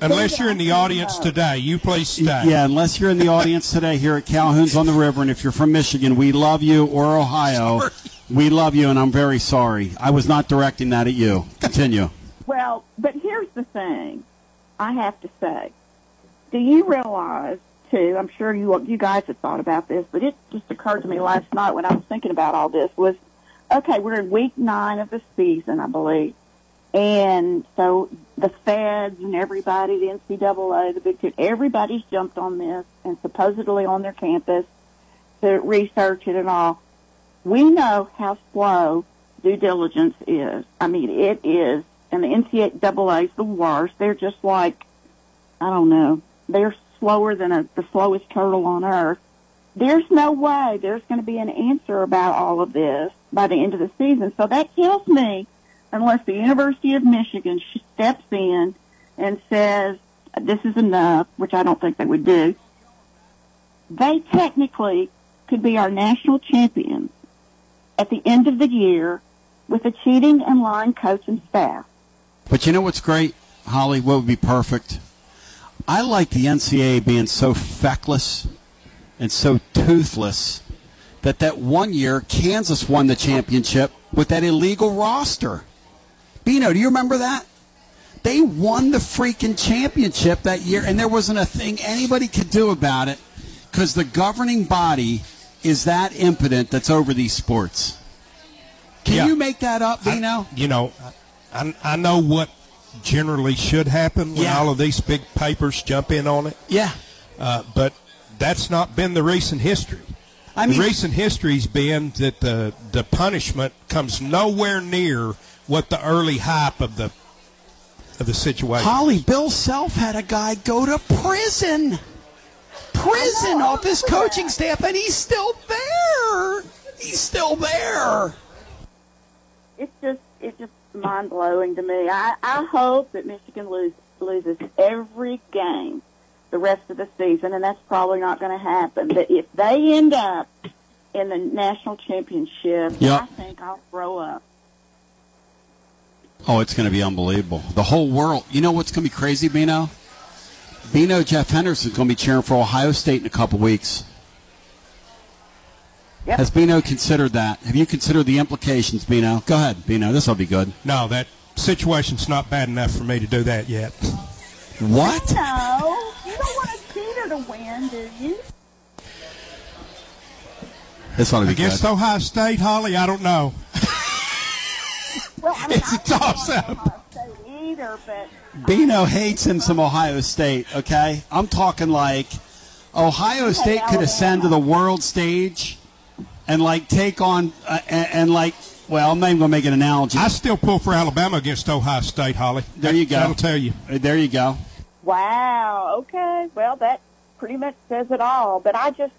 The Unless you're in the audience about- today, you please stay. Yeah, unless you're in the audience today here at Calhoun's on the River, and if you're from Michigan, we love you, or Ohio, we love you, and I'm very sorry. I was not directing that at you. Continue. Well, but here's the thing. I have to say, do you realize too? I'm sure you you guys have thought about this, but it just occurred to me last night when I was thinking about all this. Was okay. We're in week nine of the season, I believe, and so the feds and everybody, the NCAA, the Big Ten, everybody's jumped on this and supposedly on their campus to research it and all. We know how slow due diligence is. I mean, it is, and the NCAA is the worst. They're just like, I don't know, they're slower than a, the slowest turtle on earth. There's no way there's going to be an answer about all of this by the end of the season. So that tells me, unless the University of Michigan steps in and says this is enough, which I don't think they would do, they technically could be our national champions at the end of the year with a cheating and lying coach and staff. But you know what's great, Holly? What would be perfect? I like the NCAA being so feckless and so toothless that that one year Kansas won the championship with that illegal roster. Bino, do you remember that? They won the freaking championship that year, and there wasn't a thing anybody could do about it because the governing body is that impotent that's over these sports. Can Yeah. you make that up, Bino? You know, I, I know what generally should happen when Yeah. all of these big papers jump in on it. Yeah. Uh, but that's not been the recent history. I mean- the recent history's been that the the punishment comes nowhere near what the early hype of the of the situation. Holly, Bill Self had a guy go to prison. Prison off his coaching staff, and he's still there. He's still there. It's just it's just mind blowing to me. I, I hope that Michigan lose, loses every game the rest of the season, and that's probably not going to happen. But if they end up in the national championship, Yep. I think I'll throw up. Oh, it's going to be unbelievable. The whole world. You know what's going to be crazy, Bino? Bino Jeff Henderson's going to be cheering for Ohio State in a couple weeks. Yep. Has Bino considered that? Have you considered the implications, Bino? Go ahead, Bino. This will be good. No, that situation's not bad enough for me to do that yet. What? No, you don't want a cheater to win, do you? This ought to be Against good. Ohio State, Holly, I don't know. Well, I mean, It's a I think toss-up. Ohio either, but Bino hates him some Ohio State. Okay, I'm talking like Ohio State could ascend to the world stage and like take on uh, and, and like. Well, I'm not even going to make an analogy. I still pull for Alabama against Ohio State, Holly. There you go. That'll tell you. Uh, There you go. wow, okay. Well, that pretty much says it all. But I just,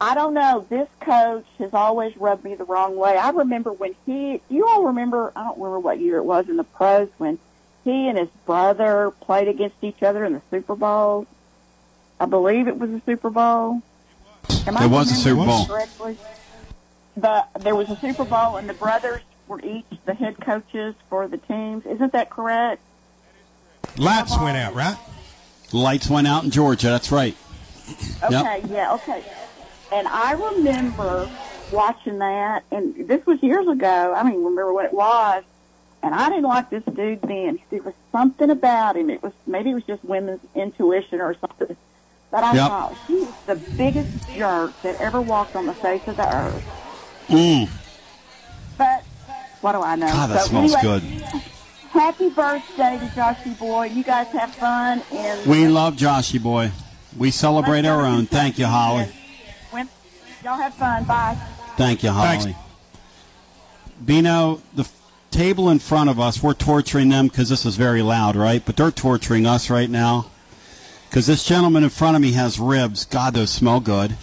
I don't know. This coach has always rubbed me the wrong way. I remember when he, you all remember, I don't remember what year it was in the pros when he and his brother played against each other in the Super Bowl. I believe it was the Super Bowl. Am I It was a Super Bowl. Correctly? But there was a Super Bowl, and the brothers were each the head coaches for the teams. Isn't that correct? Lights went out, right? Lights went out in Georgia. That's right. Yep. Okay, yeah, okay. And I remember watching that, and this was years ago. I don't even remember what it was. And I didn't like this dude then. There was something about him. It was maybe it was just women's intuition or something. But I Yep. thought he was the biggest jerk that ever walked on the face of the earth. Mm. But what do I know? God, that So smells anyway, good. Happy birthday to Joshy Boy. You guys have fun and We love Joshy boy. We celebrate our own. Thank you, Holly. When, y'all have fun. Bye. Thank you, Holly. Bino, the f- table in front of us, we're torturing them because this is very loud, right? But they're torturing us right now because this gentleman in front of me has ribs. God, those smell good.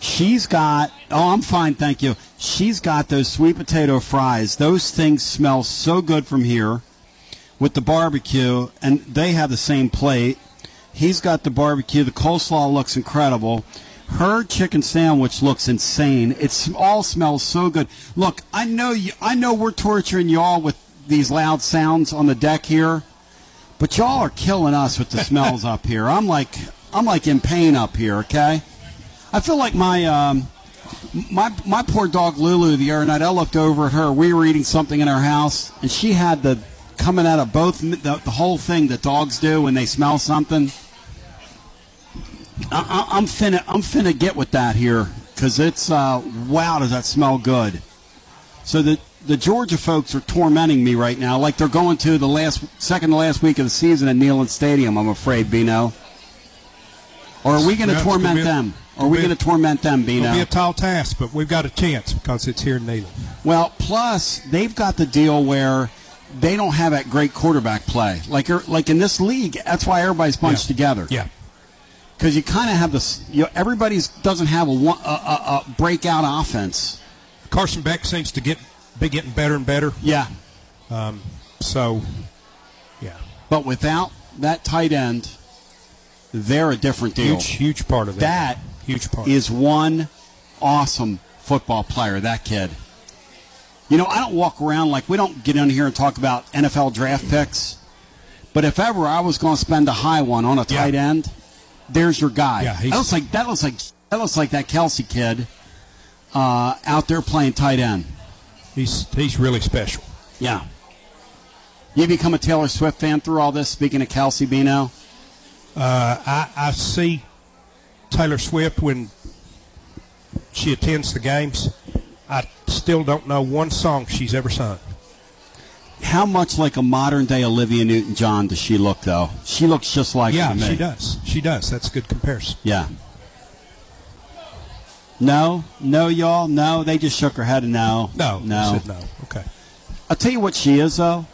She's got, oh, I'm fine, thank you. She's got those sweet potato fries. Those things smell so good from here with the barbecue, and they have the same plate. He's got the barbecue. The coleslaw looks incredible. Her chicken sandwich looks insane. It all smells so good. Look, I know you. I know we're torturing y'all with these loud sounds on the deck here, but y'all are killing us with the smells up here. I'm like, I'm like in pain up here. Okay, I feel like my um, my my poor dog Lulu the other night. I looked over at her. We were eating something in our house, and she had the coming out of both the, the whole thing that dogs do when they smell something. I, I, I'm finna I'm finna get with that here because it's uh, wow does that smell good. So the the Georgia folks are tormenting me right now, like they're going to the last second to last week of the season at Neyland Stadium. I'm afraid, Bino. Or are we going to torment be them? Or are we going to torment them, Bino? It'll be a tall task, but we've got a chance because it's here in Neyland. Well, plus they've got the deal where they don't have that great quarterback play. Like like in this league, that's why everybody's bunched together. Yeah. Because you kind of have this. You know, everybody's doesn't have a, one, a, a, a breakout offense. Carson Beck seems to get be getting better and better. Yeah. Um, so, yeah. But without that tight end, they're a different deal. Huge, huge part of that. Huge part. is one awesome football player. That kid. You know, I don't walk around like we don't get in here and talk about NFL draft picks. But if ever I was going to spend a high one on a tight end, there's your guy. Yeah, he's- that looks like that looks like that looks like that Kelsey kid uh, out there playing tight end. He's he's really special. Yeah. You become a Taylor Swift fan through all this. Speaking of Kelsey Bino, Uh, I, I see Taylor Swift when she attends the games. I still don't know one song she's ever sung. How much like a modern day Olivia Newton John does she look though? She looks just like yeah, her to me. she does. She does. That's a good comparison. Yeah. No, no, y'all, no. They just shook her head and no, No, no. said no. Okay. I'll tell you what she is though.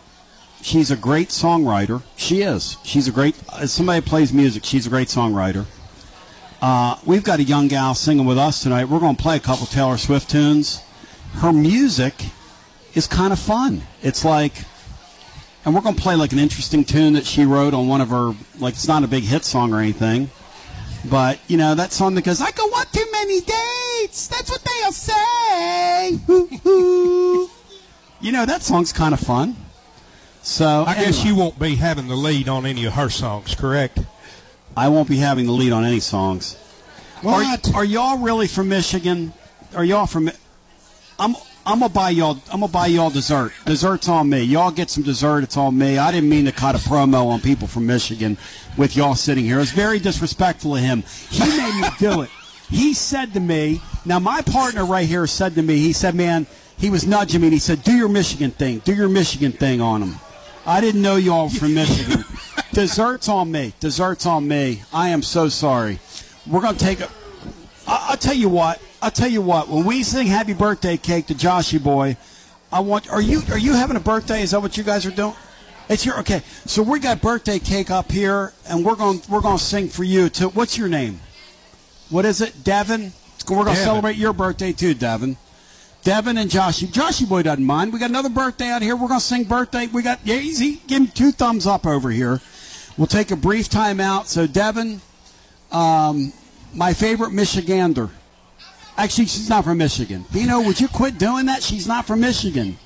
She's a great songwriter. She is. She's a great. As somebody plays music, she's a great songwriter. Uh, we've got a young gal singing with us tonight. We're going to play a couple Taylor Swift tunes. Her music is kind of fun. It's like, and we're going to play like an interesting tune that she wrote on one of her. Like it's not a big hit song or anything, but you know that song that goes, "I go on too many dates." That's what they'll say. You know that song's kind of fun. So I guess you won't be having the lead on any of her songs, correct? I won't be having the lead on any songs. What? Are, are y'all really from Michigan? Are y'all from? I'm I'm gonna buy y'all. I'm gonna buy y'all dessert. Dessert's on me. Y'all get some dessert. It's on me. I didn't mean to cut a promo on people from Michigan with y'all sitting here. It's very disrespectful of him. He made me do it. He said to me. Now my partner right here said to me. He said, "Man." He was nudging me and he said, Do your Michigan thing. Do your Michigan thing on him. I didn't know you all were from Michigan. Desserts on me. Desserts on me. I am so sorry. We're to take a. I- I'll tell you what. I'll tell you what. When we sing "Happy Birthday" cake to Joshy Boy, I want. Are you are you having a birthday? Is that what you guys are doing? It's your okay. So we got birthday cake up here, and we're going we're going to sing for you. To what's your name? What is it, Devin? We're going to celebrate your birthday too, Devin. Devin and Joshy. Joshy boy doesn't mind. We got another birthday out here. We're going to sing birthday. We got yeah, easy. Give him two thumbs up over here. We'll take a brief time out. So Devin, um, my favorite Michigander. Actually, she's not from Michigan. Bino, would you quit doing that? She's not from Michigan.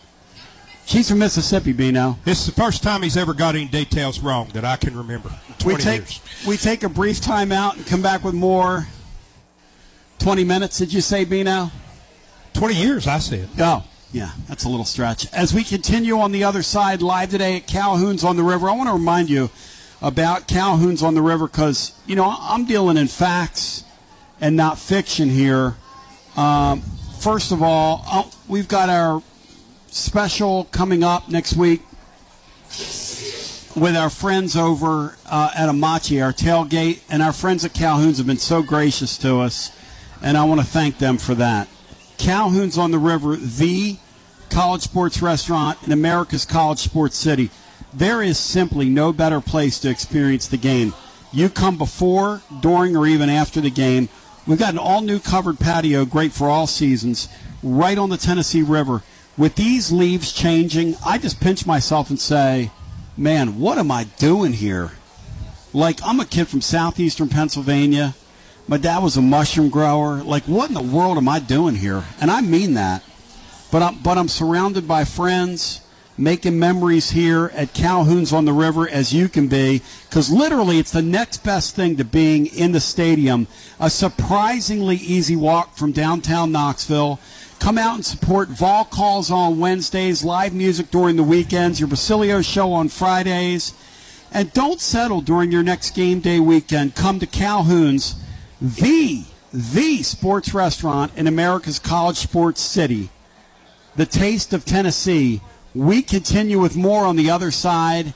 She's from Mississippi, Bino. It's the first time he's ever got any details wrong that I can remember. We 20 take years. we take a brief time out and come back with more. Twenty minutes, did you say, Bino? Twenty years, I said. Oh, yeah, that's a little stretch. As we continue on the other side, live today at Calhoun's on the River, I want to remind you about Calhoun's on the River because you know I'm dealing in facts and not fiction here. Um, first of all, uh, we've got our special coming up next week with our friends over uh, at Amachi, our tailgate, and our friends at Calhoun's have been so gracious to us, and I want to thank them for that. Calhoun's on the River, the college sports restaurant in America's college sports city. There is simply no better place to experience the game. You come before, during, or even after the game. We've got an all new covered patio, great for all seasons, right on the Tennessee River. With these leaves changing, I just pinch myself and say, man, what am I doing here? Like, I'm a kid from southeastern Pennsylvania. My dad was a mushroom grower. Like, what in the world am I doing here? And I mean that. But I'm, but I'm surrounded by friends, making memories here at Calhoun's on the River as you can be, because literally it's the next best thing to being in the stadium. A surprisingly easy walk from downtown Knoxville. Come out and support Vol Calls on Wednesdays, live music during the weekends, your Basilio show on Fridays. And don't settle during your next game day weekend. Come to Calhoun's, the, the sports restaurant in America's college sports city. The taste of Tennessee. We continue with more on the other side.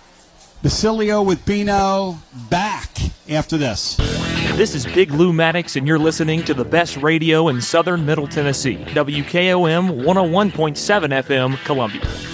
Basilio with Bino back after this. This is Big Lou Maddox, and you're listening to the best radio in southern Middle Tennessee. WKOM 101.7 FM, Columbia.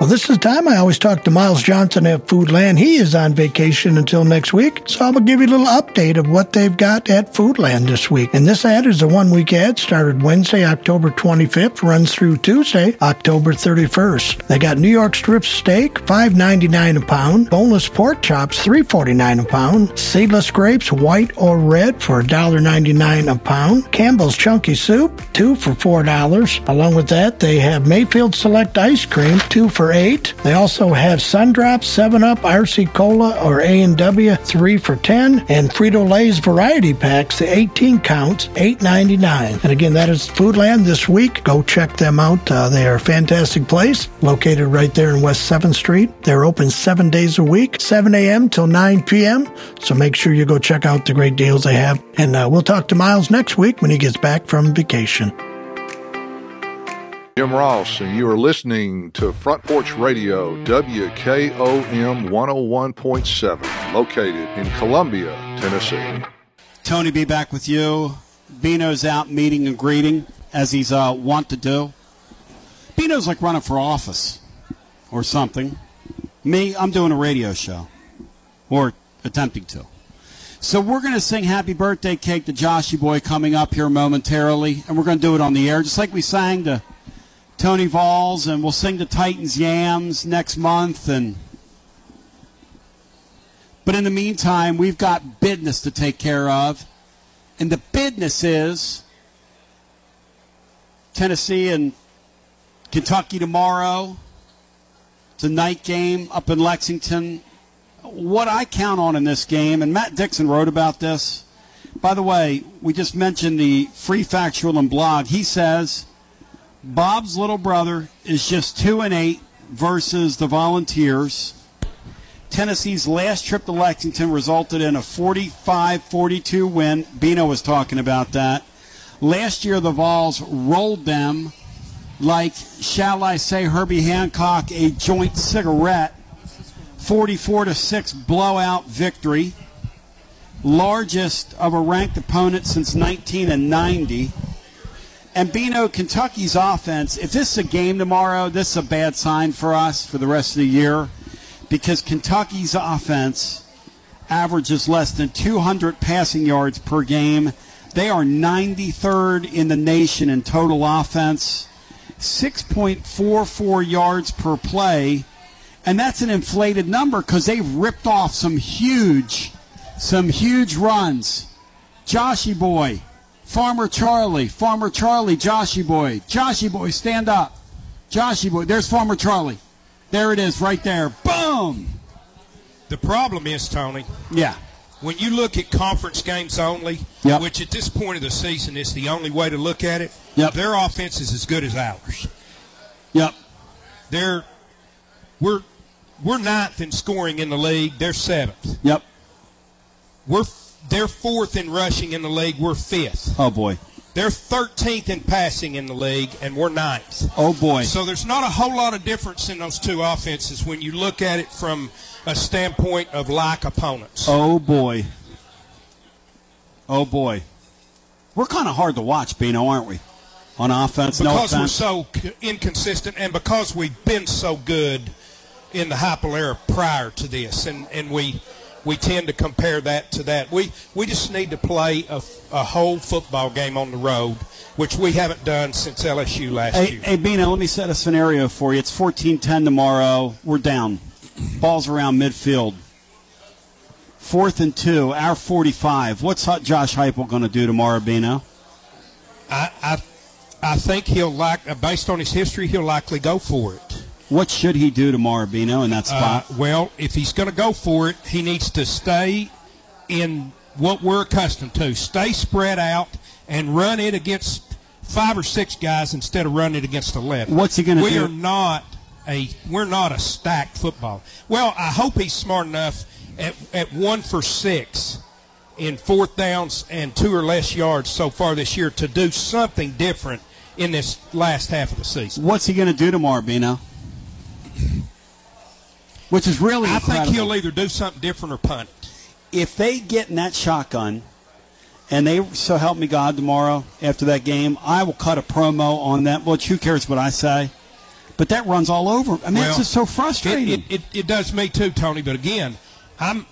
Well, this is the time I always talk to Miles Johnson at Foodland. He is on vacation until next week, so I'm going to give you a little update of what they've got at Foodland this week. And this ad is a one week ad, started Wednesday, October 25th, runs through Tuesday, October 31st. They got New York strip steak, $5.99 a pound, boneless pork chops, $3.49 a pound, seedless grapes, white or red, for $1.99 a pound, Campbell's chunky soup, two for $4. Along with that, they have Mayfield Select ice cream, two for eight. They also have Sundrop, Seven Up, RC Cola, or A and W, three for ten, and Frito Lay's variety packs, the 18 counts, eight ninety nine. And again, that is Foodland this week. Go check them out. Uh, they are a fantastic place, located right there in West Seventh Street. They're open seven days a week, 7 a.m. till 9 p.m. So make sure you go check out the great deals they have. And uh, we'll talk to Miles next week when he gets back from vacation. Jim Ross, and you are listening to Front Porch Radio, WKOM 101.7, located in Columbia, Tennessee. Tony, be back with you. Bino's out meeting and greeting, as he's uh, wont to do. Bino's like running for office or something. Me, I'm doing a radio show, or attempting to. So we're going to sing Happy Birthday Cake to Joshy Boy coming up here momentarily, and we're going to do it on the air, just like we sang to Tony Vols, and we'll sing the Titans Yams next month. And but in the meantime, we've got business to take care of, and the business is Tennessee and Kentucky tomorrow. It's a night game up in Lexington. What I count on in this game, and Matt Dixon wrote about this. By the way, we just mentioned the free factual and blog. He says Bob's little brother is just two and eight versus the Volunteers. Tennessee's last trip to Lexington resulted in a 45-42 win. Bino was talking about that. Last year, the Vols rolled them like, shall I say, Herbie Hancock, a joint cigarette. 44 to 6 blowout victory. Largest of a ranked opponent since 1990. And Bino, Kentucky's offense, if this is a game tomorrow, this is a bad sign for us for the rest of the year because Kentucky's offense averages less than 200 passing yards per game. They are 93rd in the nation in total offense, 6.44 yards per play, and that's an inflated number because they've ripped off some huge, some huge runs. Joshy boy, Farmer Charlie, Farmer Charlie, Joshy boy, Joshy boy, stand up, Joshy boy. There's Farmer Charlie. There it is, right there. Boom. The problem is, Tony. Yeah. When you look at conference games only, Yep. which at this point of the season is the only way to look at it, Yep. their offense is as good as ours. Yep. They're we're we're ninth in scoring in the league. They're seventh. Yep. We're they're fourth in rushing in the league. We're fifth. Oh boy. They're 13th in passing in the league, and we're ninth. Oh boy. So there's not a whole lot of difference in those two offenses when you look at it from a standpoint of like opponents. Oh boy. Oh boy. We're kind of hard to watch, Bino, aren't we? On offense, no because we're so inconsistent and because we've been so good in the Heupel era prior to this, and, and we we tend to compare that to that. We we just need to play a, a whole football game on the road, which we haven't done since LSU last Hey, year. hey, Bino, let me set a scenario for you. It's 14-10 tomorrow. We're down. Ball's around midfield. Fourth and two, our 45. What's Josh Heupel going to do tomorrow, Bino? I, I I think he'll like based on his history, he'll likely go for it. What should he do tomorrow, Bino, in that Uh, spot? well, if he's going to go for it, he needs to stay in what we're accustomed to. Stay spread out and run it against five or six guys instead of running it against eleven. What's he gonna do? We are not a we're not a stacked football. Well, I hope he's smart enough at at one for six in fourth downs and two or less yards so far this year to do something different in this last half of the season. What's he going to do tomorrow, Bino? Which is really I incredible. think he'll either do something different or punt if they get in that shotgun and they so help me God tomorrow after that game, I will cut a promo on that. Which who cares what I say? But that runs all over. I mean, it's just so frustrating. It, it, it, it does me too, Tony. But again, I'm.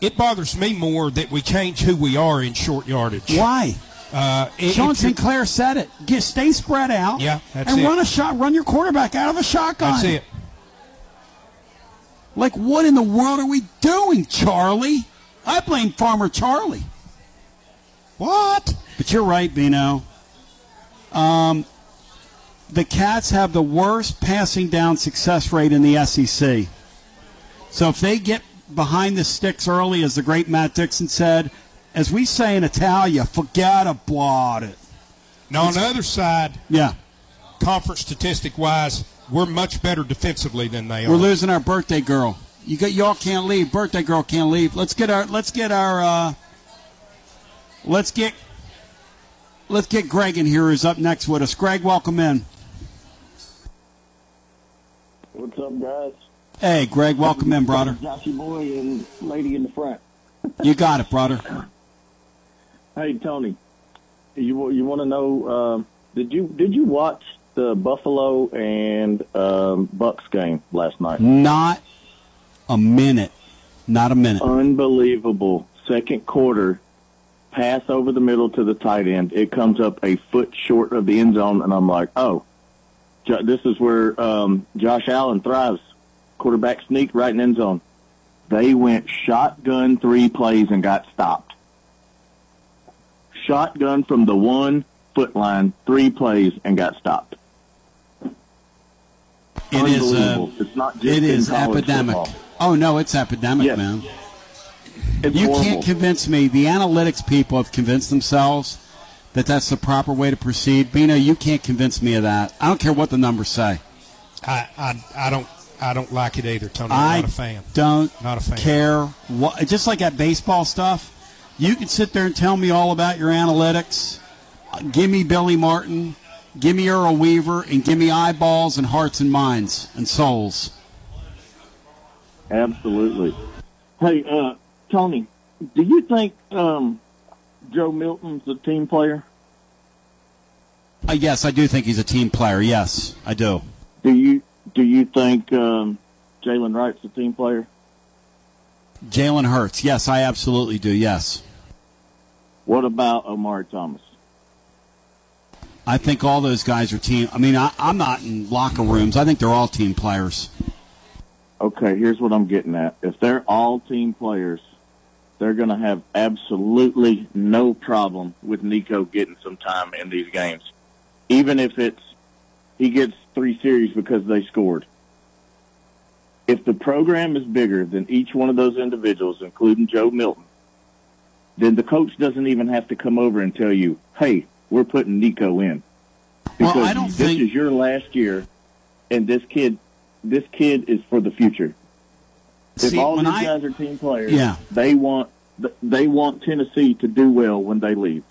It bothers me more that we change who we are in short yardage. Why? Uh, it- Sean Sinclair said it. Get stay spread out. Yeah, that's and it. run a shot. Run your quarterback out of a shotgun. That's it. Like, what in the world are we doing, Charlie? I blame Farmer Charlie. What? But you're right, Bino. Um, the Cats have the worst passing down success rate in the SEC. So if they get behind the sticks early, as the great Matt Dixon said, as we say in Italia, forget about it. Now on the other side, Yeah. conference statistic wise, we're much better defensively than they are. We're losing our birthday girl. You got y'all can't leave. Birthday girl can't leave. Let's get our let's get our uh let's get let's get Greg in here who's up next with us. Greg, welcome in. What's up, guys? Hey Greg, welcome in, brother. Joshy boy and lady in the front. You got it, brother. Hey, Tony, you you want to know? Um, did you did you watch the Buffalo and um, Bucks game last night? Not a minute. Not a minute. Unbelievable. Second quarter, pass over the middle to the tight end. It comes up a foot short of the end zone, and I'm like, oh, this is where um, Josh Allen thrives. Quarterback sneak right in end zone. They went shotgun three plays and got stopped. Shotgun from the one foot line, three plays and got stopped. It is uh, it's not just it in is college epidemic. football. Oh no, it's epidemic, Yes. man. It's you horrible. can't convince me. The analytics people have convinced themselves that that's the proper way to proceed. Bino, you can't convince me of that. I don't care what the numbers say. I, I I don't I don't like it either, Tony. I'm I not a fan. don't Not a fan. care what. Just like that baseball stuff, you can sit there and tell me all about your analytics. Uh, Give me Billy Martin, give me Earl Weaver, and give me eyeballs and hearts and minds and souls. Absolutely. Hey, uh, Tony, do you think um, Joe Milton's a team player? Uh, yes, I do think he's a team player. Yes, I do. Do you do you think um, Jalen Wright's a team player? Jalen Hurts. Yes, I absolutely do. Yes. What about Omari Thomas? I think all those guys are team. I mean, I, I'm not in locker rooms. I think they're all team players. Okay, here's what I'm getting at. If they're all team players, they're going to have absolutely no problem with Nico getting some time in these games, even if it's he gets three series because they scored. If the program is bigger than each one of those individuals, including Joe Milton, then the coach doesn't even have to come over and tell you, "Hey, we're putting Nico in," because Well, I don't this think- is your last year, and this kid, this kid is for the future. If all these I- guys are team players, Yeah. they want they want Tennessee to do well when they leave.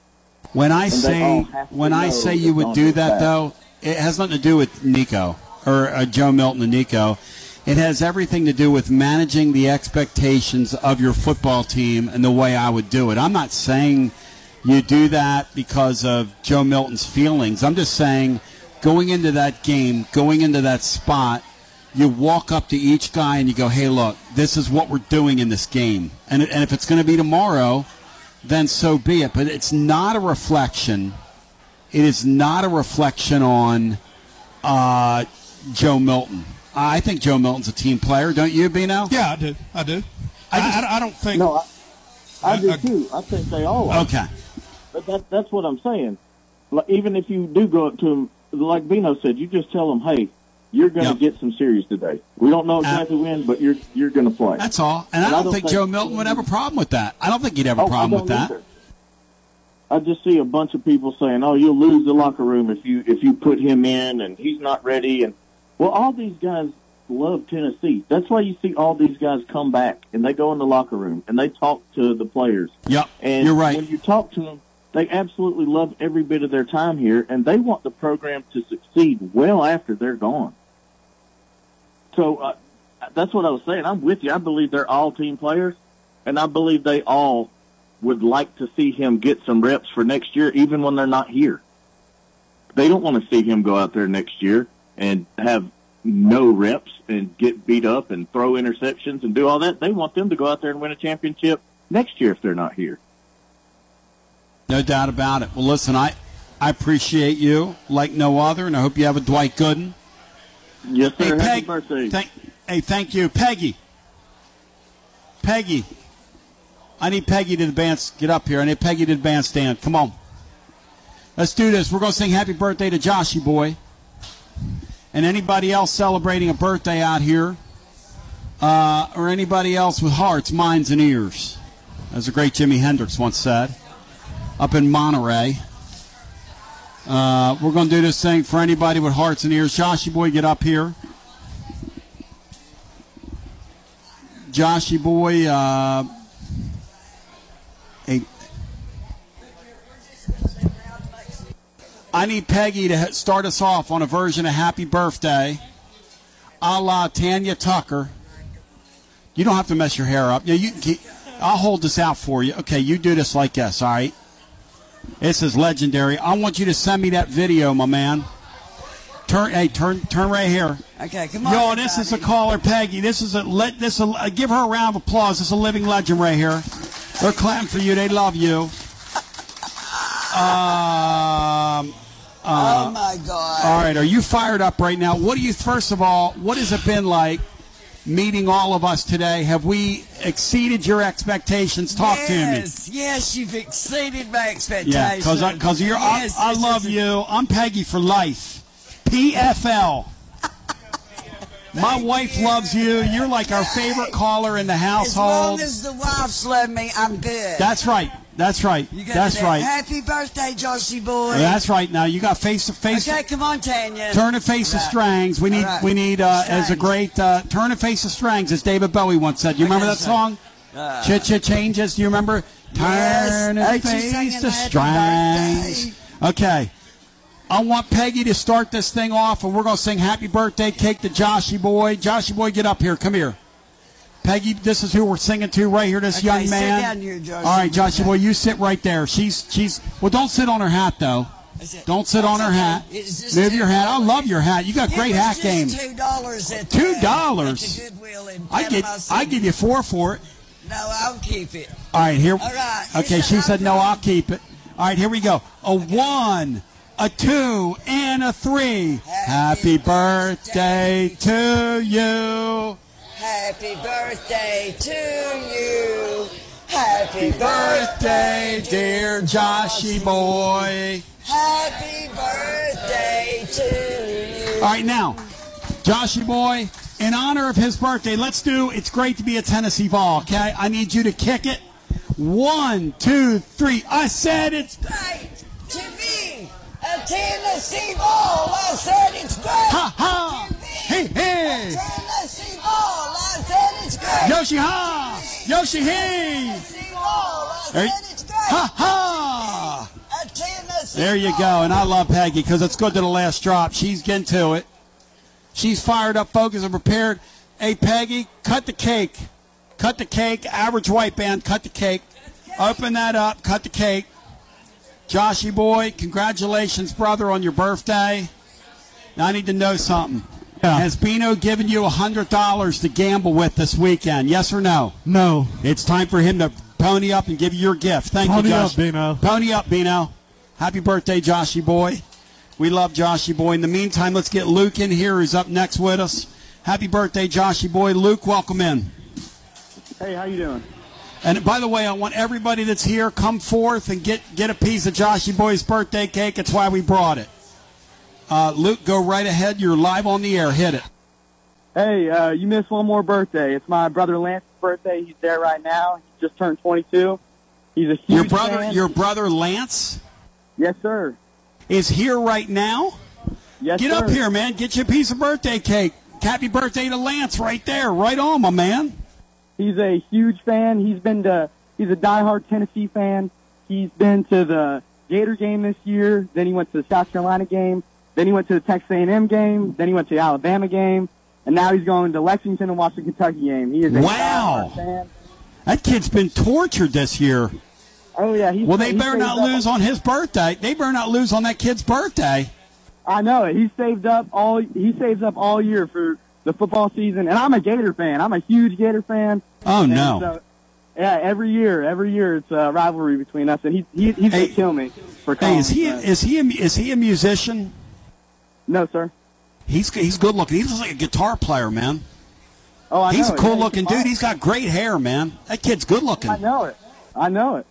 When I And say all have to when I say you would do that back. though, it has nothing to do with Nico or uh, Joe Milton and Nico. It has everything to do with managing the expectations of your football team and the way I would do it. I'm not saying you do that because of Joe Milton's feelings. I'm just saying going into that game, going into that spot, you walk up to each guy and you go, "Hey, look, this is what we're doing in this game." And and if it's going to be tomorrow, then so be it. But it's not a reflection. It is not a reflection on uh, Joe Milton. I think Joe Milton's a team player, don't you, Bino? Yeah, I do. I do. I, I, I don't think. No, I, I I- do I- too. I think they all are. Okay. That, that's what I'm saying. Like, even if you do go up to them, like Bino said, you just tell them, "Hey, you're going to get some series today. We don't know uh, exactly when, but you're you're going to play." That's all. And I don't, think, Joe Milton would have a problem with that. I don't think he'd have a Oh, problem with that. either. I just see a bunch of people saying, "Oh, you'll lose the locker room if you if you put him in, and he's not ready." And well, all these guys love Tennessee. That's why you see all these guys come back and they go in the locker room and they talk to the players. Yep, And you're right. when you talk to them, they absolutely love every bit of their time here, and they want the program to succeed well after they're gone. So uh, that's what I was saying. I'm with you. I believe they're all team players, and I believe they all would like to see him get some reps for next year, even when they're not here. They don't want to see him go out there next year and have no reps and get beat up and throw interceptions and do all that. They want them to go out there and win a championship next year if they're not here. No doubt about it. Well, listen, I I appreciate you like no other, and I hope you have a Dwight Gooden. Yes, sir. Hey, Happy Peg, birthday. Thank, hey, thank you, Peggy. Peggy, I need Peggy to the band. Get up here. I need Peggy to the bandstand. Come on. Let's do this. We're going to sing happy birthday to Joshy boy, and anybody else celebrating a birthday out here, uh, or anybody else with hearts, minds, and ears, as the great Jimi Hendrix once said, up in Monterey. Uh, we're going to do this thing for anybody with hearts and ears. Joshy boy, get up here. Joshy boy, uh, hey, I need Peggy to start us off on a version of Happy Birthday, a la Tanya Tucker. You don't have to mess your hair up. Yeah, you. I'll hold this out for you. Okay, you do this like this. All right. This is legendary. I want you to send me that video, my man. Turn, hey, turn, turn right here. Okay, come on. Yo, this is a caller, Peggy. This is a let. This a, uh, give her a round of applause. This is a living legend right here. They're clapping for you. They love you. Um. uh, oh my God! all right, are you fired up right now? What do you? First of all, what has it been like meeting all of us today? Have we exceeded your expectations? Talk to me. yes, yes, you've exceeded my expectations. Yeah, because because you're. Yes, I, I love yes, you. I'm Peggy for life. PFL. My wife loves you. You're like our favorite caller in the household. As long as the wives love me, I'm good. That's right. That's right. That's that. right. Happy birthday, Joshy boy. That's right. Now you got face to face. Okay, come on, Tanya. Turn and face the Right. strings. We need right. we need uh, as a great uh, turn and face the strings, as David Bowie once said. You remember that song? Uh, Chit chit changes. Do you remember? Turn Yes. and face the strings. Okay. I want Peggy to start this thing off, and we're going to sing Happy Birthday Cake to Joshy Boy. Joshy Boy, get up here. Come here. Peggy, this is who we're singing to right here, this Okay, young sit man. down here. All right, Joshy Boy, you sit right there. She's, she's, well, don't sit on her hat, though. Don't sit on her hat. Move your hat. I love your hat. You got great hat game. Two dollars at Two dollars? at the Goodwill in I get, I give you four for it. No, I'll keep it. All right, here. All right. Okay, she said no. I'll keep it. All right, here we go. A one, a two, and a three. Happy birthday to you. Happy birthday to you. Happy Birthday, dear Joshy boy. Happy birthday to you. All right, now, Joshy boy, in honor of his birthday, let's do It's Great to Be a Tennessee Vol, okay? I need you to kick it. One, two, three. I said it's. Great to be a Tennessee Vol. I said it's great. Ha ha! Hey. Yoshi ha! Yoshi great. Ha ha! There you go. And I love Peggy because it's good to the last drop. She's getting to it. She's fired up, focused, and prepared. Hey, Peggy, cut the cake. Cut the cake. Average white band, cut the cake. Open that up, cut the cake. Joshy boy, congratulations, brother, on your birthday. Now I need to know something. Has Bino given you $100 to gamble with this weekend? Yes or no? No. It's time for him to pony up and give you your gift. Thank Pony you, up, Josh. Bino. Pony up, Bino. Happy birthday, Joshy boy. We love Joshy boy. In the meantime, let's get Luke in here, who's up next with us. Happy birthday, Joshy boy. Luke, welcome in. Hey, how you doing? And by the way, I want everybody that's here come forth and get get a piece of Joshy Boy's birthday cake. That's why we brought it. Uh, Luke, go right ahead. You're live on the air. Hit it. Hey, uh, you missed one more birthday. It's my brother Lance's birthday. He's there right now. He just turned 22. He's a huge Your brother, fan. your brother Lance, Yes, sir. is here right now. Yes, sir. Get up here, man. Get you a piece of birthday cake. Happy birthday to Lance right there. Right on, my man. He's a huge fan. He's been to. He's a diehard Tennessee fan. He's been to the Gator game this year. Then he went to the South Carolina game. Then he went to the Texas A&M game. Then he went to the Alabama game. And now he's going to Lexington and watch the Kentucky game. He is a Wow. That kid's been tortured this year. Oh yeah. He's, Well, they he better not up- lose on his birthday. They better not lose on that kid's birthday. I know it. He saved up all. He saves up all year for the football season, and I'm a Gator fan. I'm a huge Gator fan. Oh, And no. so- yeah, every year, every year it's a rivalry between us, and he, he he's gonna kill me for Hey, is he that. is he a, is he a musician? No, sir. He's he's good looking. He looks like a guitar player, man. Oh, I he's know a cool Yeah, looking he's dude. He's got great hair, man. That kid's good looking. I know it. I know it.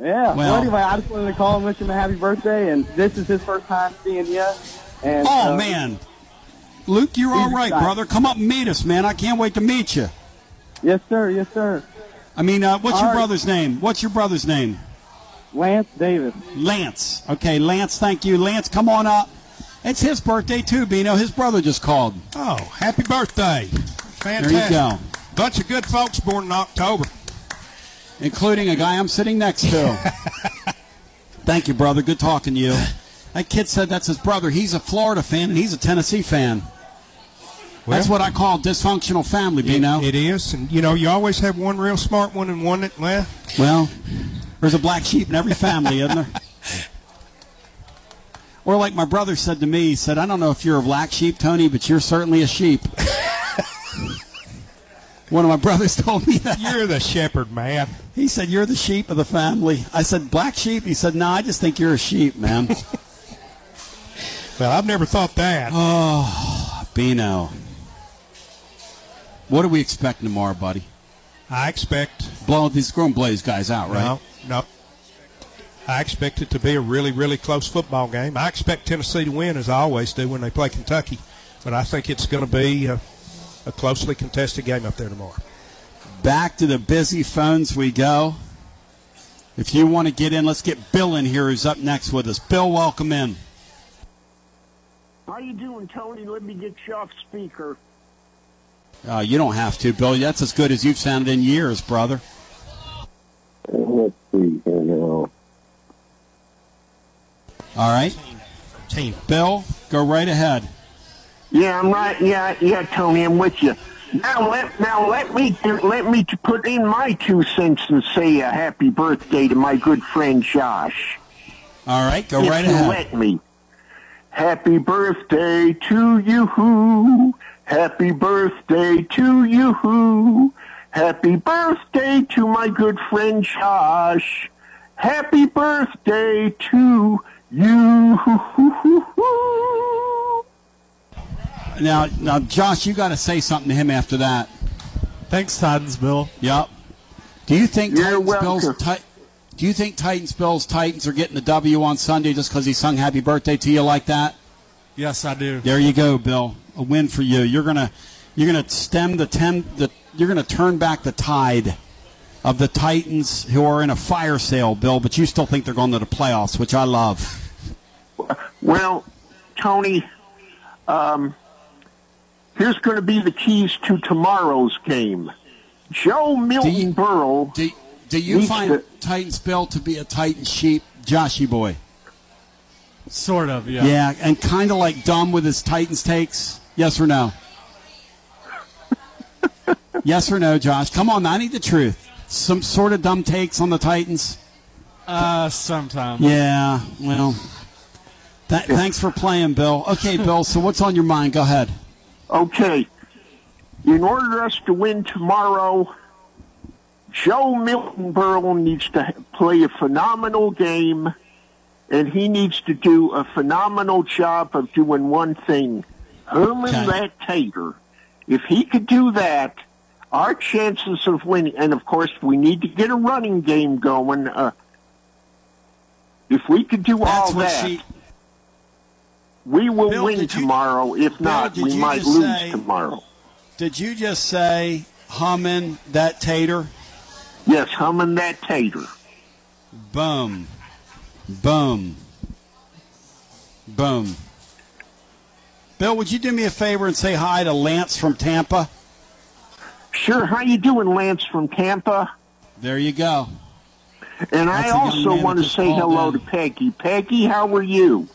Yeah. Well- Well, anyway, I just wanted to call and wish him a happy birthday, and this is his first time seeing you. And Oh uh, man, Luke, you're all right, excited. brother. Come up and meet us, man. I can't wait to meet you. Yes, sir. Yes, sir. I mean, uh, what's All your right. brother's name? What's your brother's name? Lance Davis. Lance. Okay, Lance. Thank you, Lance. Come on up. It's his birthday too, Bino. His brother just called. Oh, happy birthday. Fantastic. There you go. Bunch of good folks born in October. including a guy I'm sitting next to. Thank you, brother. Good talking to you. That kid said that's his brother. He's a Florida fan and he's a Tennessee fan. that's what I call dysfunctional family, Bino. It is, and you know, you always have one real smart one and one that, well, Well, there's a black sheep in every family, isn't there? Or like my brother said to me, he said, I don't know if you're a black sheep, Tony, but you're certainly a sheep. One of my brothers told me that. you're the shepherd, man. He said, You're the sheep of the family. I said, Black sheep? He said, No, I just think you're a sheep, man. Well, I've never thought that. Oh, Bino. What are we expecting tomorrow, buddy? I expect. Blow these blow these guys out, right? No, no. I expect it to be a really, really close football game. I expect Tennessee to win, as I always do when they play Kentucky, but I think it's going to be a, a closely contested game up there tomorrow. Back to the busy phones we go. If you want to get in, let's get Bill in here who's up next with us. Bill, welcome in. How you doing, Tony? Let me get you off speaker. Uh, you don't have to, Bill. That's as good as you've sounded in years, brother. Let's see here now. All right. Bill, go right ahead. Yeah, I'm right. Yeah, yeah, Tony, I'm with you. Now let now let me let me put in my two cents and say a happy birthday to my good friend Josh. All right, go if right you ahead. let me. Happy birthday to you. Who happy birthday to you. Who Happy birthday to my good friend Josh. Happy birthday to you. Now, now, Josh, you got to say something to him after that. Thanks, Titans Bill. Yep. Do you think You're Titans Bills? welcome. Ti- do you think Titans Bills Titans are getting the W on Sunday just because he sung Happy Birthday to you like that? Yes, I do. There you go, Bill. A win for you. You're gonna you're gonna stem the ten. The, you're gonna turn back the tide of the Titans who are in a fire sale, Bill. But you still think they're going to the playoffs, which I love. Well, Tony, um, here's going to be the keys to tomorrow's game. Joe Milton Burrow. Do, do you find to- Titans Bill to be a Titan sheep, Joshy boy? Sort of, yeah. Yeah, and kind of like dumb with his Titans takes. Yes or no? yes or no, Josh? Come on, I need the truth. Some sort of dumb takes on the Titans. Uh, sometimes. Yeah, well, th- thanks for playing, Bill. Okay, Bill. So what's on your mind? Go ahead. Okay. In order for us to win tomorrow, Joe Milton Burrow needs to play a phenomenal game, and he needs to do a phenomenal job of doing one thing Herman that tater. If he could do that, our chances of winning, and of course, we need to get a running game going. Uh, if we could do That's all that, she- we will Bill, win did you- tomorrow. If Bill, not, we might lose say- tomorrow. Did you just say humming that tater? Yes, humming that tater. Boom. Boom. Boom. Bill, would you do me a favor and say hi to Lance from Tampa? Sure. How you doing, Lance from Tampa? There you go. And That's I also want to say hello to Peggy. Peggy, how are you?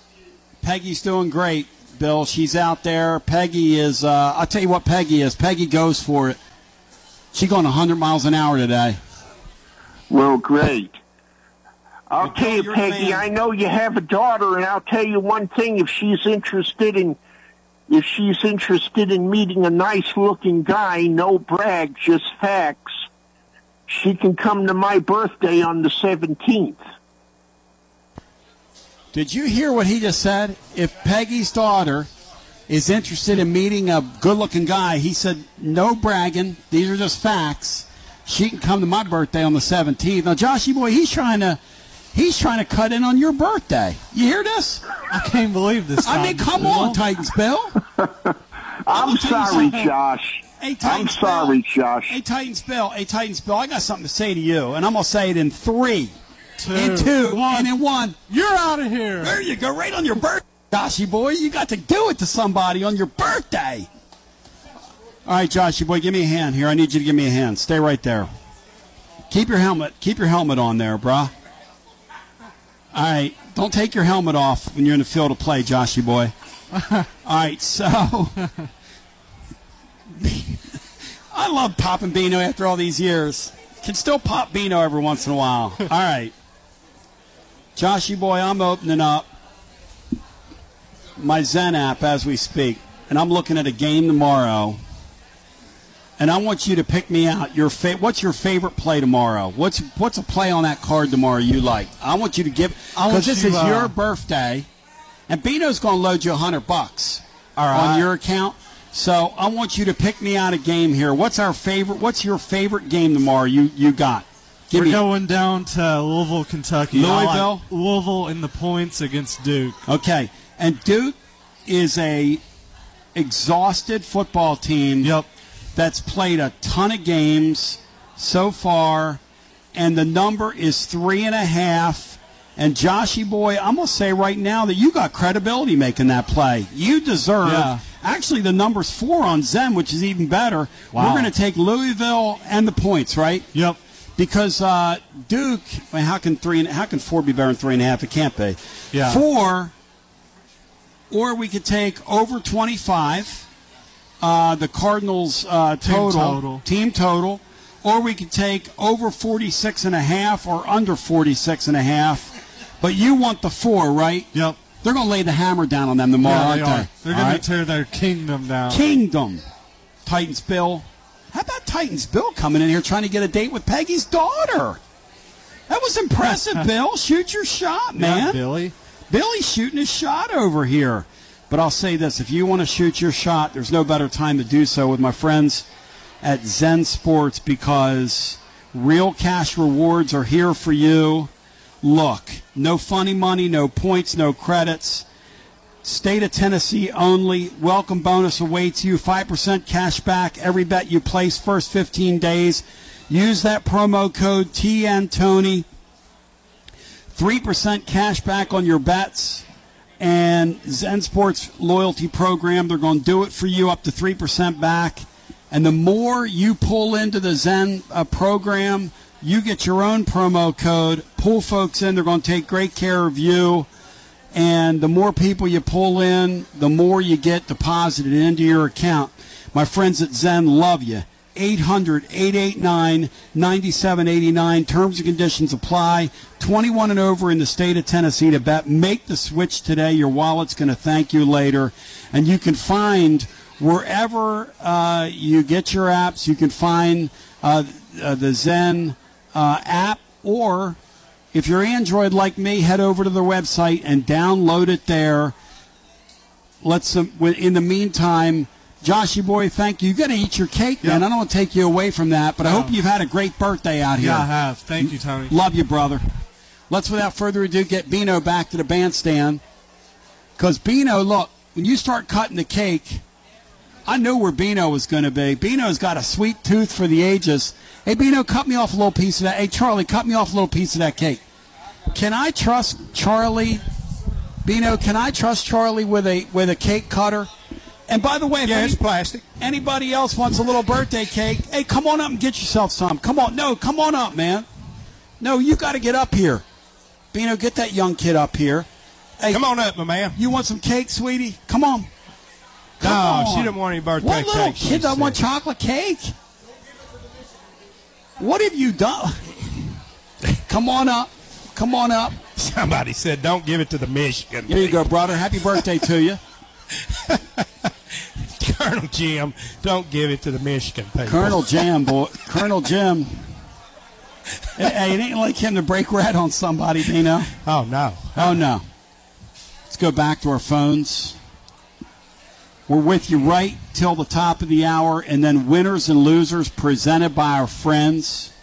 Peggy's doing great, Bill. She's out there. Peggy is, uh, I'll tell you what Peggy is. Peggy goes for it. She's going 100 miles an hour today. Well, great. I'll tell you, Peggy. I know you have a daughter, and I'll tell you one thing. If she's interested in, if she's interested in meeting a nice-looking guy, no brag, just facts, she can come to my birthday on the 17th. Did you hear what he just said? If Peggy's daughter is interested in meeting a good looking guy, he said, no bragging. These are just facts. She can come to my birthday on the 17th. Now, Joshy boy, he's trying to. He's trying to cut in on your birthday. You hear this? I can't believe this. I mean, come Bill. on, Titans Bill. I'm sorry. Josh. Hey, I'm sorry, Bill. Josh. Hey, Titans Bill. Hey, Titans Bill. I got something to say to you, and I'm gonna say it in three, Two, in two, one. and in one. You're out of here. There you go, right on your birthday, Joshy boy. You got to do it to somebody on your birthday. All right, Joshy boy, give me a hand here. I need you to give me a hand. Stay right there. Keep your helmet. Keep your helmet on there, bruh. All right, don't take your helmet off when you're in the field of play, Joshy boy. All right, so I love popping Bino after all these years. Can still pop Bino every once in a while. All right. Joshy boy, I'm opening up my Zen app as we speak, and I'm looking at a game tomorrow. And I want you to pick me out. Your fa- what's your favorite play tomorrow? What's what's a play on that card tomorrow you like? I want you to give I want because this you, is uh, your birthday, and Bino's going to load you a hundred bucks right. on your account. So I want you to pick me out a game here. What's our favorite? What's your favorite game tomorrow? You you got? Give We're going down to Louisville, Kentucky. I like Louisville? Louisville in the points against Duke. Okay, and Duke is a exhausted football team. Yep. That's played a ton of games so far, and the number is three and a half. And Joshy boy, I'm gonna say right now that you got credibility making that play. You deserve. Yeah. Actually, the number's four on Zen, which is even better. Wow. We're going to take Louisville and the points, right? Yep. Because uh, Duke, I mean, how can three? and- How can four be better than three and a half? It can't be. Yeah. Four, or we could take over twenty-five. Uh, the Cardinals uh, Team total, total. team total, or we could take over 46 and a half or under 46 and a half. But you want the four, right? Yep. They're going to lay the hammer down on them tomorrow, yeah, aren't they are. they? They're going right? to tear their kingdom down. Kingdom. Titans Bill. How about Titans. Bill coming in here trying to get a date with Peggy's daughter. That was impressive, Bill. Shoot your shot, man. Yeah, Billy. Billy's shooting his shot over here. But I'll say this if you want to shoot your shot, there's no better time to do so with my friends at Zen Sports because real cash rewards are here for you. Look, no funny money, no points, no credits. State of Tennessee only. Welcome bonus awaits you. 5% cash back every bet you place first 15 days. Use that promo code TNTony. 3% cash back on your bets. And Zen Sports loyalty program, they're going to do it for you up to 3% back. And the more you pull into the Zen uh, program, you get your own promo code. Pull folks in, they're going to take great care of you. And the more people you pull in, the more you get deposited into your account. My friends at Zen love you. 800 889 9789. Terms and conditions apply. 21 and over in the state of Tennessee to bet. Make the switch today. Your wallet's going to thank you later. And you can find wherever uh, you get your apps, you can find uh, uh, the Zen uh, app, or if you're Android like me, head over to their website and download it there. Let's. in the meantime, Joshy boy, thank you. You got to eat your cake, man. I don't want to take you away from that, but I hope you've had a great birthday out here. Yeah, I have. Thank you, Tony. Love you, brother. Let's, without further ado, get Bino back to the bandstand. Because Bino, look, when you start cutting the cake, I knew where Bino was going to be. Bino's got a sweet tooth for the ages. Hey, Bino, cut me off a little piece of that. Hey, Charlie, cut me off a little piece of that cake. Can I trust Charlie? Bino, can I trust Charlie with a with a cake cutter? And by the way, if Yeah, any- it's plastic. anybody else wants a little birthday cake, hey, come on up and get yourself some. Come on, no, come on up, man. No, you got to get up here. Bino, get that young kid up here. Hey, Come on up, my man. You want some cake, sweetie? Come on. Come no, on. she didn't want any birthday cake. What little kid doesn't want chocolate cake? What have you done? Come on up. Come on up. Somebody said, "Don't give it to the Michigan." Here you go, brother. Happy birthday to you. Colonel Jim. Don't give it to the Michigan people. Colonel Jim, boy. Colonel Jim. hey, it ain't like him to break red on somebody, Bino. Oh no. Oh no. Let's go back to our phones. We're with you right till the top of the hour, and then winners and losers presented by our friends.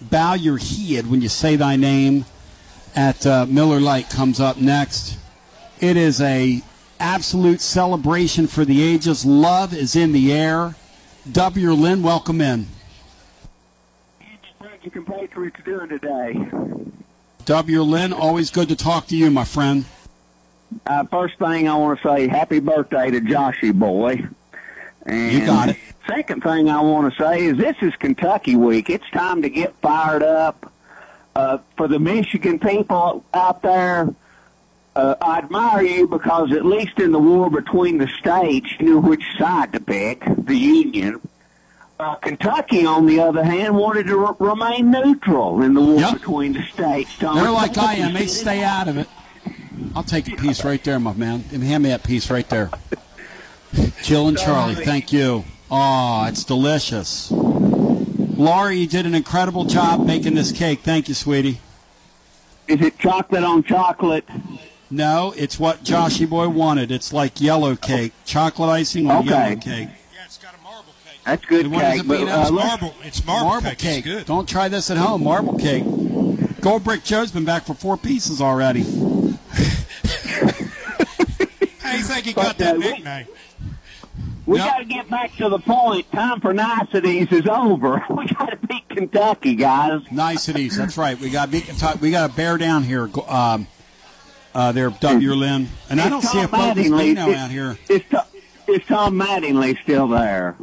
Bow your head when you say thy name. At uh, Miller Lite comes up next. It is a absolute celebration for the ages. Love is in the air. W. Lynn, welcome in. you compatriots doing today? W. Lynn, always good to talk to you, my friend. Uh, first thing I want to say, happy birthday to Joshy boy. And You got it. Second thing I want to say is this is Kentucky week. It's time to get fired up. Uh, for the Michigan people out there, uh, I admire you because at least in the war between the states, you knew which side to pick, the Union. Uh, Kentucky, on the other hand, wanted to re- remain neutral in the war between the states. Tony. They're like I am. They stay out of it. I'll take a piece right there, my man. Hand me that piece right there. Jill and Charlie, thank you. Oh, it's delicious. Laura, you did an incredible job making this cake. Thank you, sweetie. Is it chocolate on chocolate? No, it's what Joshy Boy wanted. It's like yellow cake, chocolate icing on Okay. yellow cake. Yeah, it's got a marble cake. That's good What is cake. it, but, Pete? uh, It's let's- marble. It's marble, cake. Don't try this at home. Marble cake. Gold Brick Joe's been back for four pieces already. How you think he got that nickname? We got to get back to the point. Time for niceties is over. We got to beat Kentucky, guys. Niceties. That's right. We got to beat Kentucky. we got to bear down here. Um, uh, there, W. Lynn, and I don't It's see a Tom Mattingly. Out here. Is, Tom- is Tom Mattingly still there?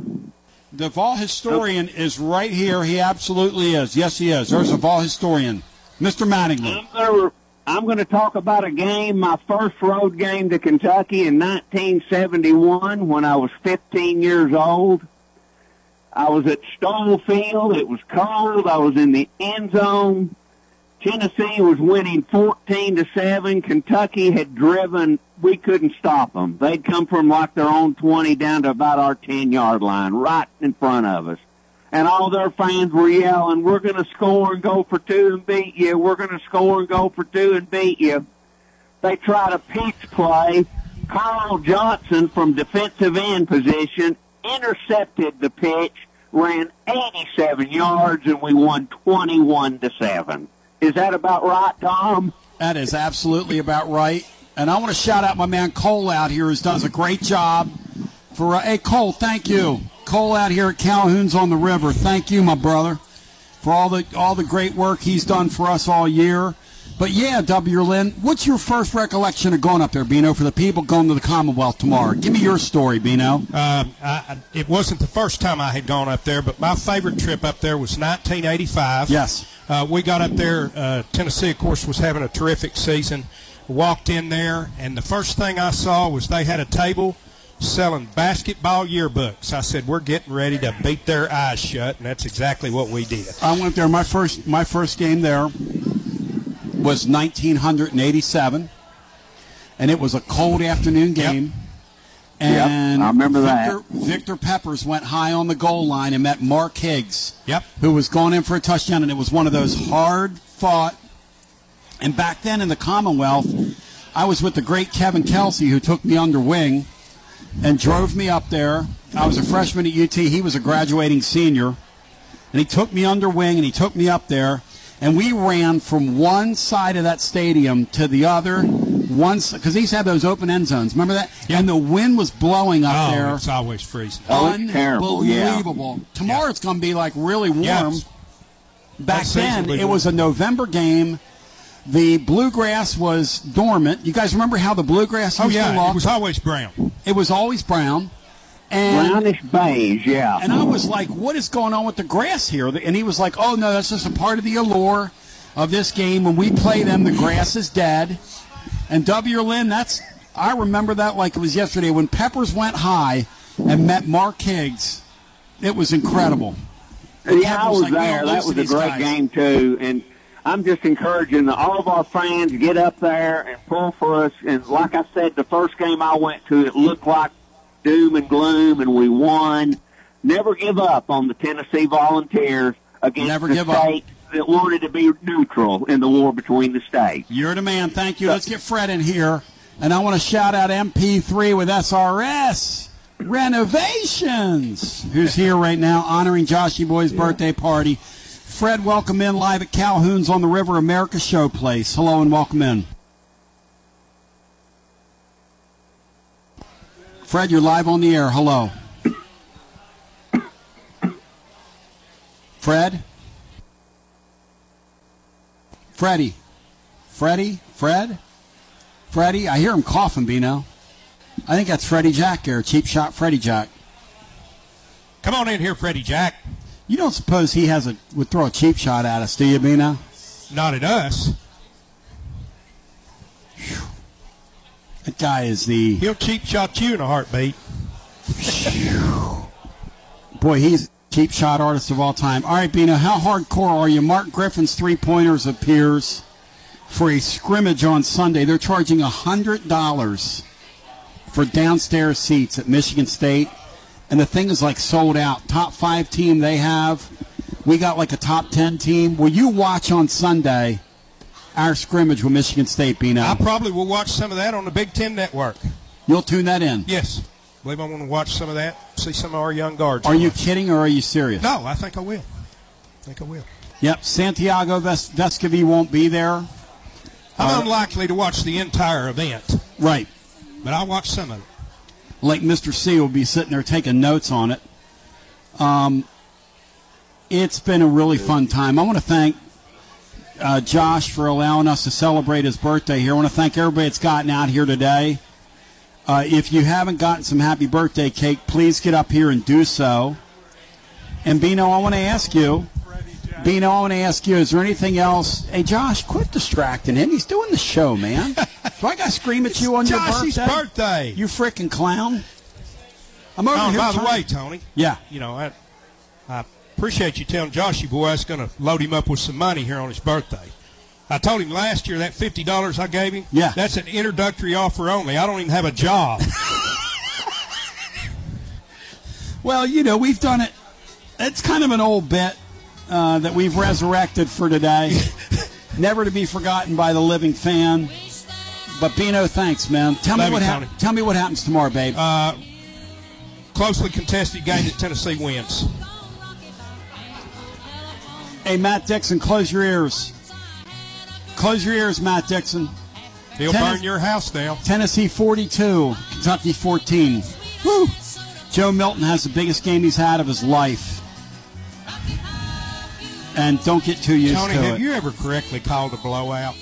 The Vol historian is right here. He absolutely is. Yes, he is. There's a Vol historian, Mr. Mattingly. I'm gonna, I'm going to talk about a game, my first road game to Kentucky in 1971 when I was 15 years old. I was at Stoll Field. It was cold. I was in the end zone. Tennessee was winning 14 to 7. Kentucky had driven. We couldn't stop them. They'd come from like their own 20 down to about our 10 yard line, right in front of us. and all their fans were yelling, "We're going to score and go for two and beat you. We're going to score and go for two and beat you." They tried a pitch play. Carl Johnson from defensive end position intercepted the pitch, ran 87 yards, and we won 21 to seven. Is that about right, Tom? That is absolutely about right. And I want to shout out my man Cole out here, who's does a great job. For uh, hey Cole, thank you. Cole out here at Calhoun's on the river. Thank you, my brother, for all the all the great work he's done for us all year. But yeah, W. Lynn, what's your first recollection of going up there, Bino, for the people going to the Commonwealth tomorrow? Give me your story, Bino. Um, I, I- it wasn't the first time I had gone up there, but my favorite trip up there was 1985. Yes. Uh, we got up there. Uh, Tennessee, of course, was having a terrific season. Walked in there, and the first thing I saw was they had a table selling basketball yearbooks. I said, "We're getting ready to beat their eyes shut," and that's exactly what we did. I went there. My first my first game there was 1987, and it was a cold afternoon game. And I remember that. Victor, Victor Peppers went high on the goal line and met Mark Higgs, Yep. who was going in for a touchdown, and it was one of those hard fought. And back then in the Commonwealth, I was with the great Kevin Kelsey, who took me under wing and drove me up there. I was a freshman at UT. He was a graduating senior. And he took me under wing and he took me up there. And we ran from one side of that stadium to the other. Once, because these have those open end zones. Remember that? And the wind was blowing up oh, there. it's always freezing. oh, Unbelievable. Tomorrow it's going to be like really warm. Yeah. Back That then, was it was a November game. The bluegrass was dormant. You guys remember how the bluegrass Oh used to yeah, look? it was always brown. It was always brown. And, Brownish beige, yeah. And I was like, what is going on with the grass here? And he was like, oh, no, that's just a part of the allure of this game. When we play them, the grass is dead. And W. Lynn, that's, I remember that like it was yesterday. When Peppers went high and met Mark Higgs, it was incredible. And Yeah, I was like, there. That was a great guys." game too, and I'm just encouraging all of our fans to get up there and pull for us. And like I said, the first game I went to, it looked like doom and gloom, and we won. Never give up on the Tennessee Volunteers against Never the give up. state that wanted to be neutral in the war between the states. You're the man. Thank you. Let's get Fred in here. And I want to shout out MP3 with SRS Renovations, who's here right now honoring Joshy Boy's birthday party. Fred, welcome in live at Calhoun's on the River America Showplace. Hello and welcome in. Fred, you're live on the air. Hello. Fred? Freddie. Freddie? Fred? Freddie? I hear him coughing, Bino. I think that's Freddie Jack there. Cheap shot Freddie Jack. Come on in here, Freddie Jack. You don't suppose he has a would throw a cheap shot at us, do you, Bino? Not at us. That guy is the He'll cheap shot you in a heartbeat. boy. He's cheap shot artist of all time. All right, Bino, how hardcore are you? Mark Griffin's three pointers appears for a scrimmage on Sunday. They're charging hundred dollars for downstairs seats at Michigan State, and the thing is like sold out. Top five team they have. We got like a top ten team. Will you watch on Sunday our scrimmage with Michigan State, Bino? I probably will watch some of that on the Big Ten Network. You'll tune that in. Yes. I believe I want to watch some of that, see some of our young guards. Are you kidding or are you serious? No, I think I will. I think I will. Yep, Santiago Ves- Vescovi won't be there. I'm Uh, unlikely to watch the entire event, Right. but I'll watch some of it. Like Mr. C will be sitting there taking notes on it. Um, it's been a really fun time. I want to thank uh, Josh for allowing us to celebrate his birthday here. I want to thank everybody that's gotten out here today. Uh, if you haven't gotten some happy birthday cake, please get up here and do so. And Bino, I want to ask you, Bino, I want to ask you, is there anything else? Hey, Josh, quit distracting him. He's doing the show, man. Do I got to scream at you on your Joshy's birthday? birthday. You freaking clown. I'm over Oh, here. by the way, Tony. Yeah. You know, I, I appreciate you telling Joshy boy I was going to load him up with some money here on his birthday. I told him last year that fifty dollars I gave him. Yeah. That's an introductory offer only. I don't even have a job. Well, you know, we've done it. It's kind of an old bit uh, that we've resurrected for today. Never to be forgotten by the living fan. But Bino, thanks, man. Tell Love me what you, hap- Tony. tell me what happens tomorrow, babe. Uh, closely contested game that Tennessee wins. Hey, Matt Dixon, close your ears. Close your ears, Matt Dixon. He'll burn your house down. Tennessee 42, Kentucky 14. Woo! Joe Milton has the biggest game he's had of his life. And don't get too used Tony, to have you ever correctly called a blowout?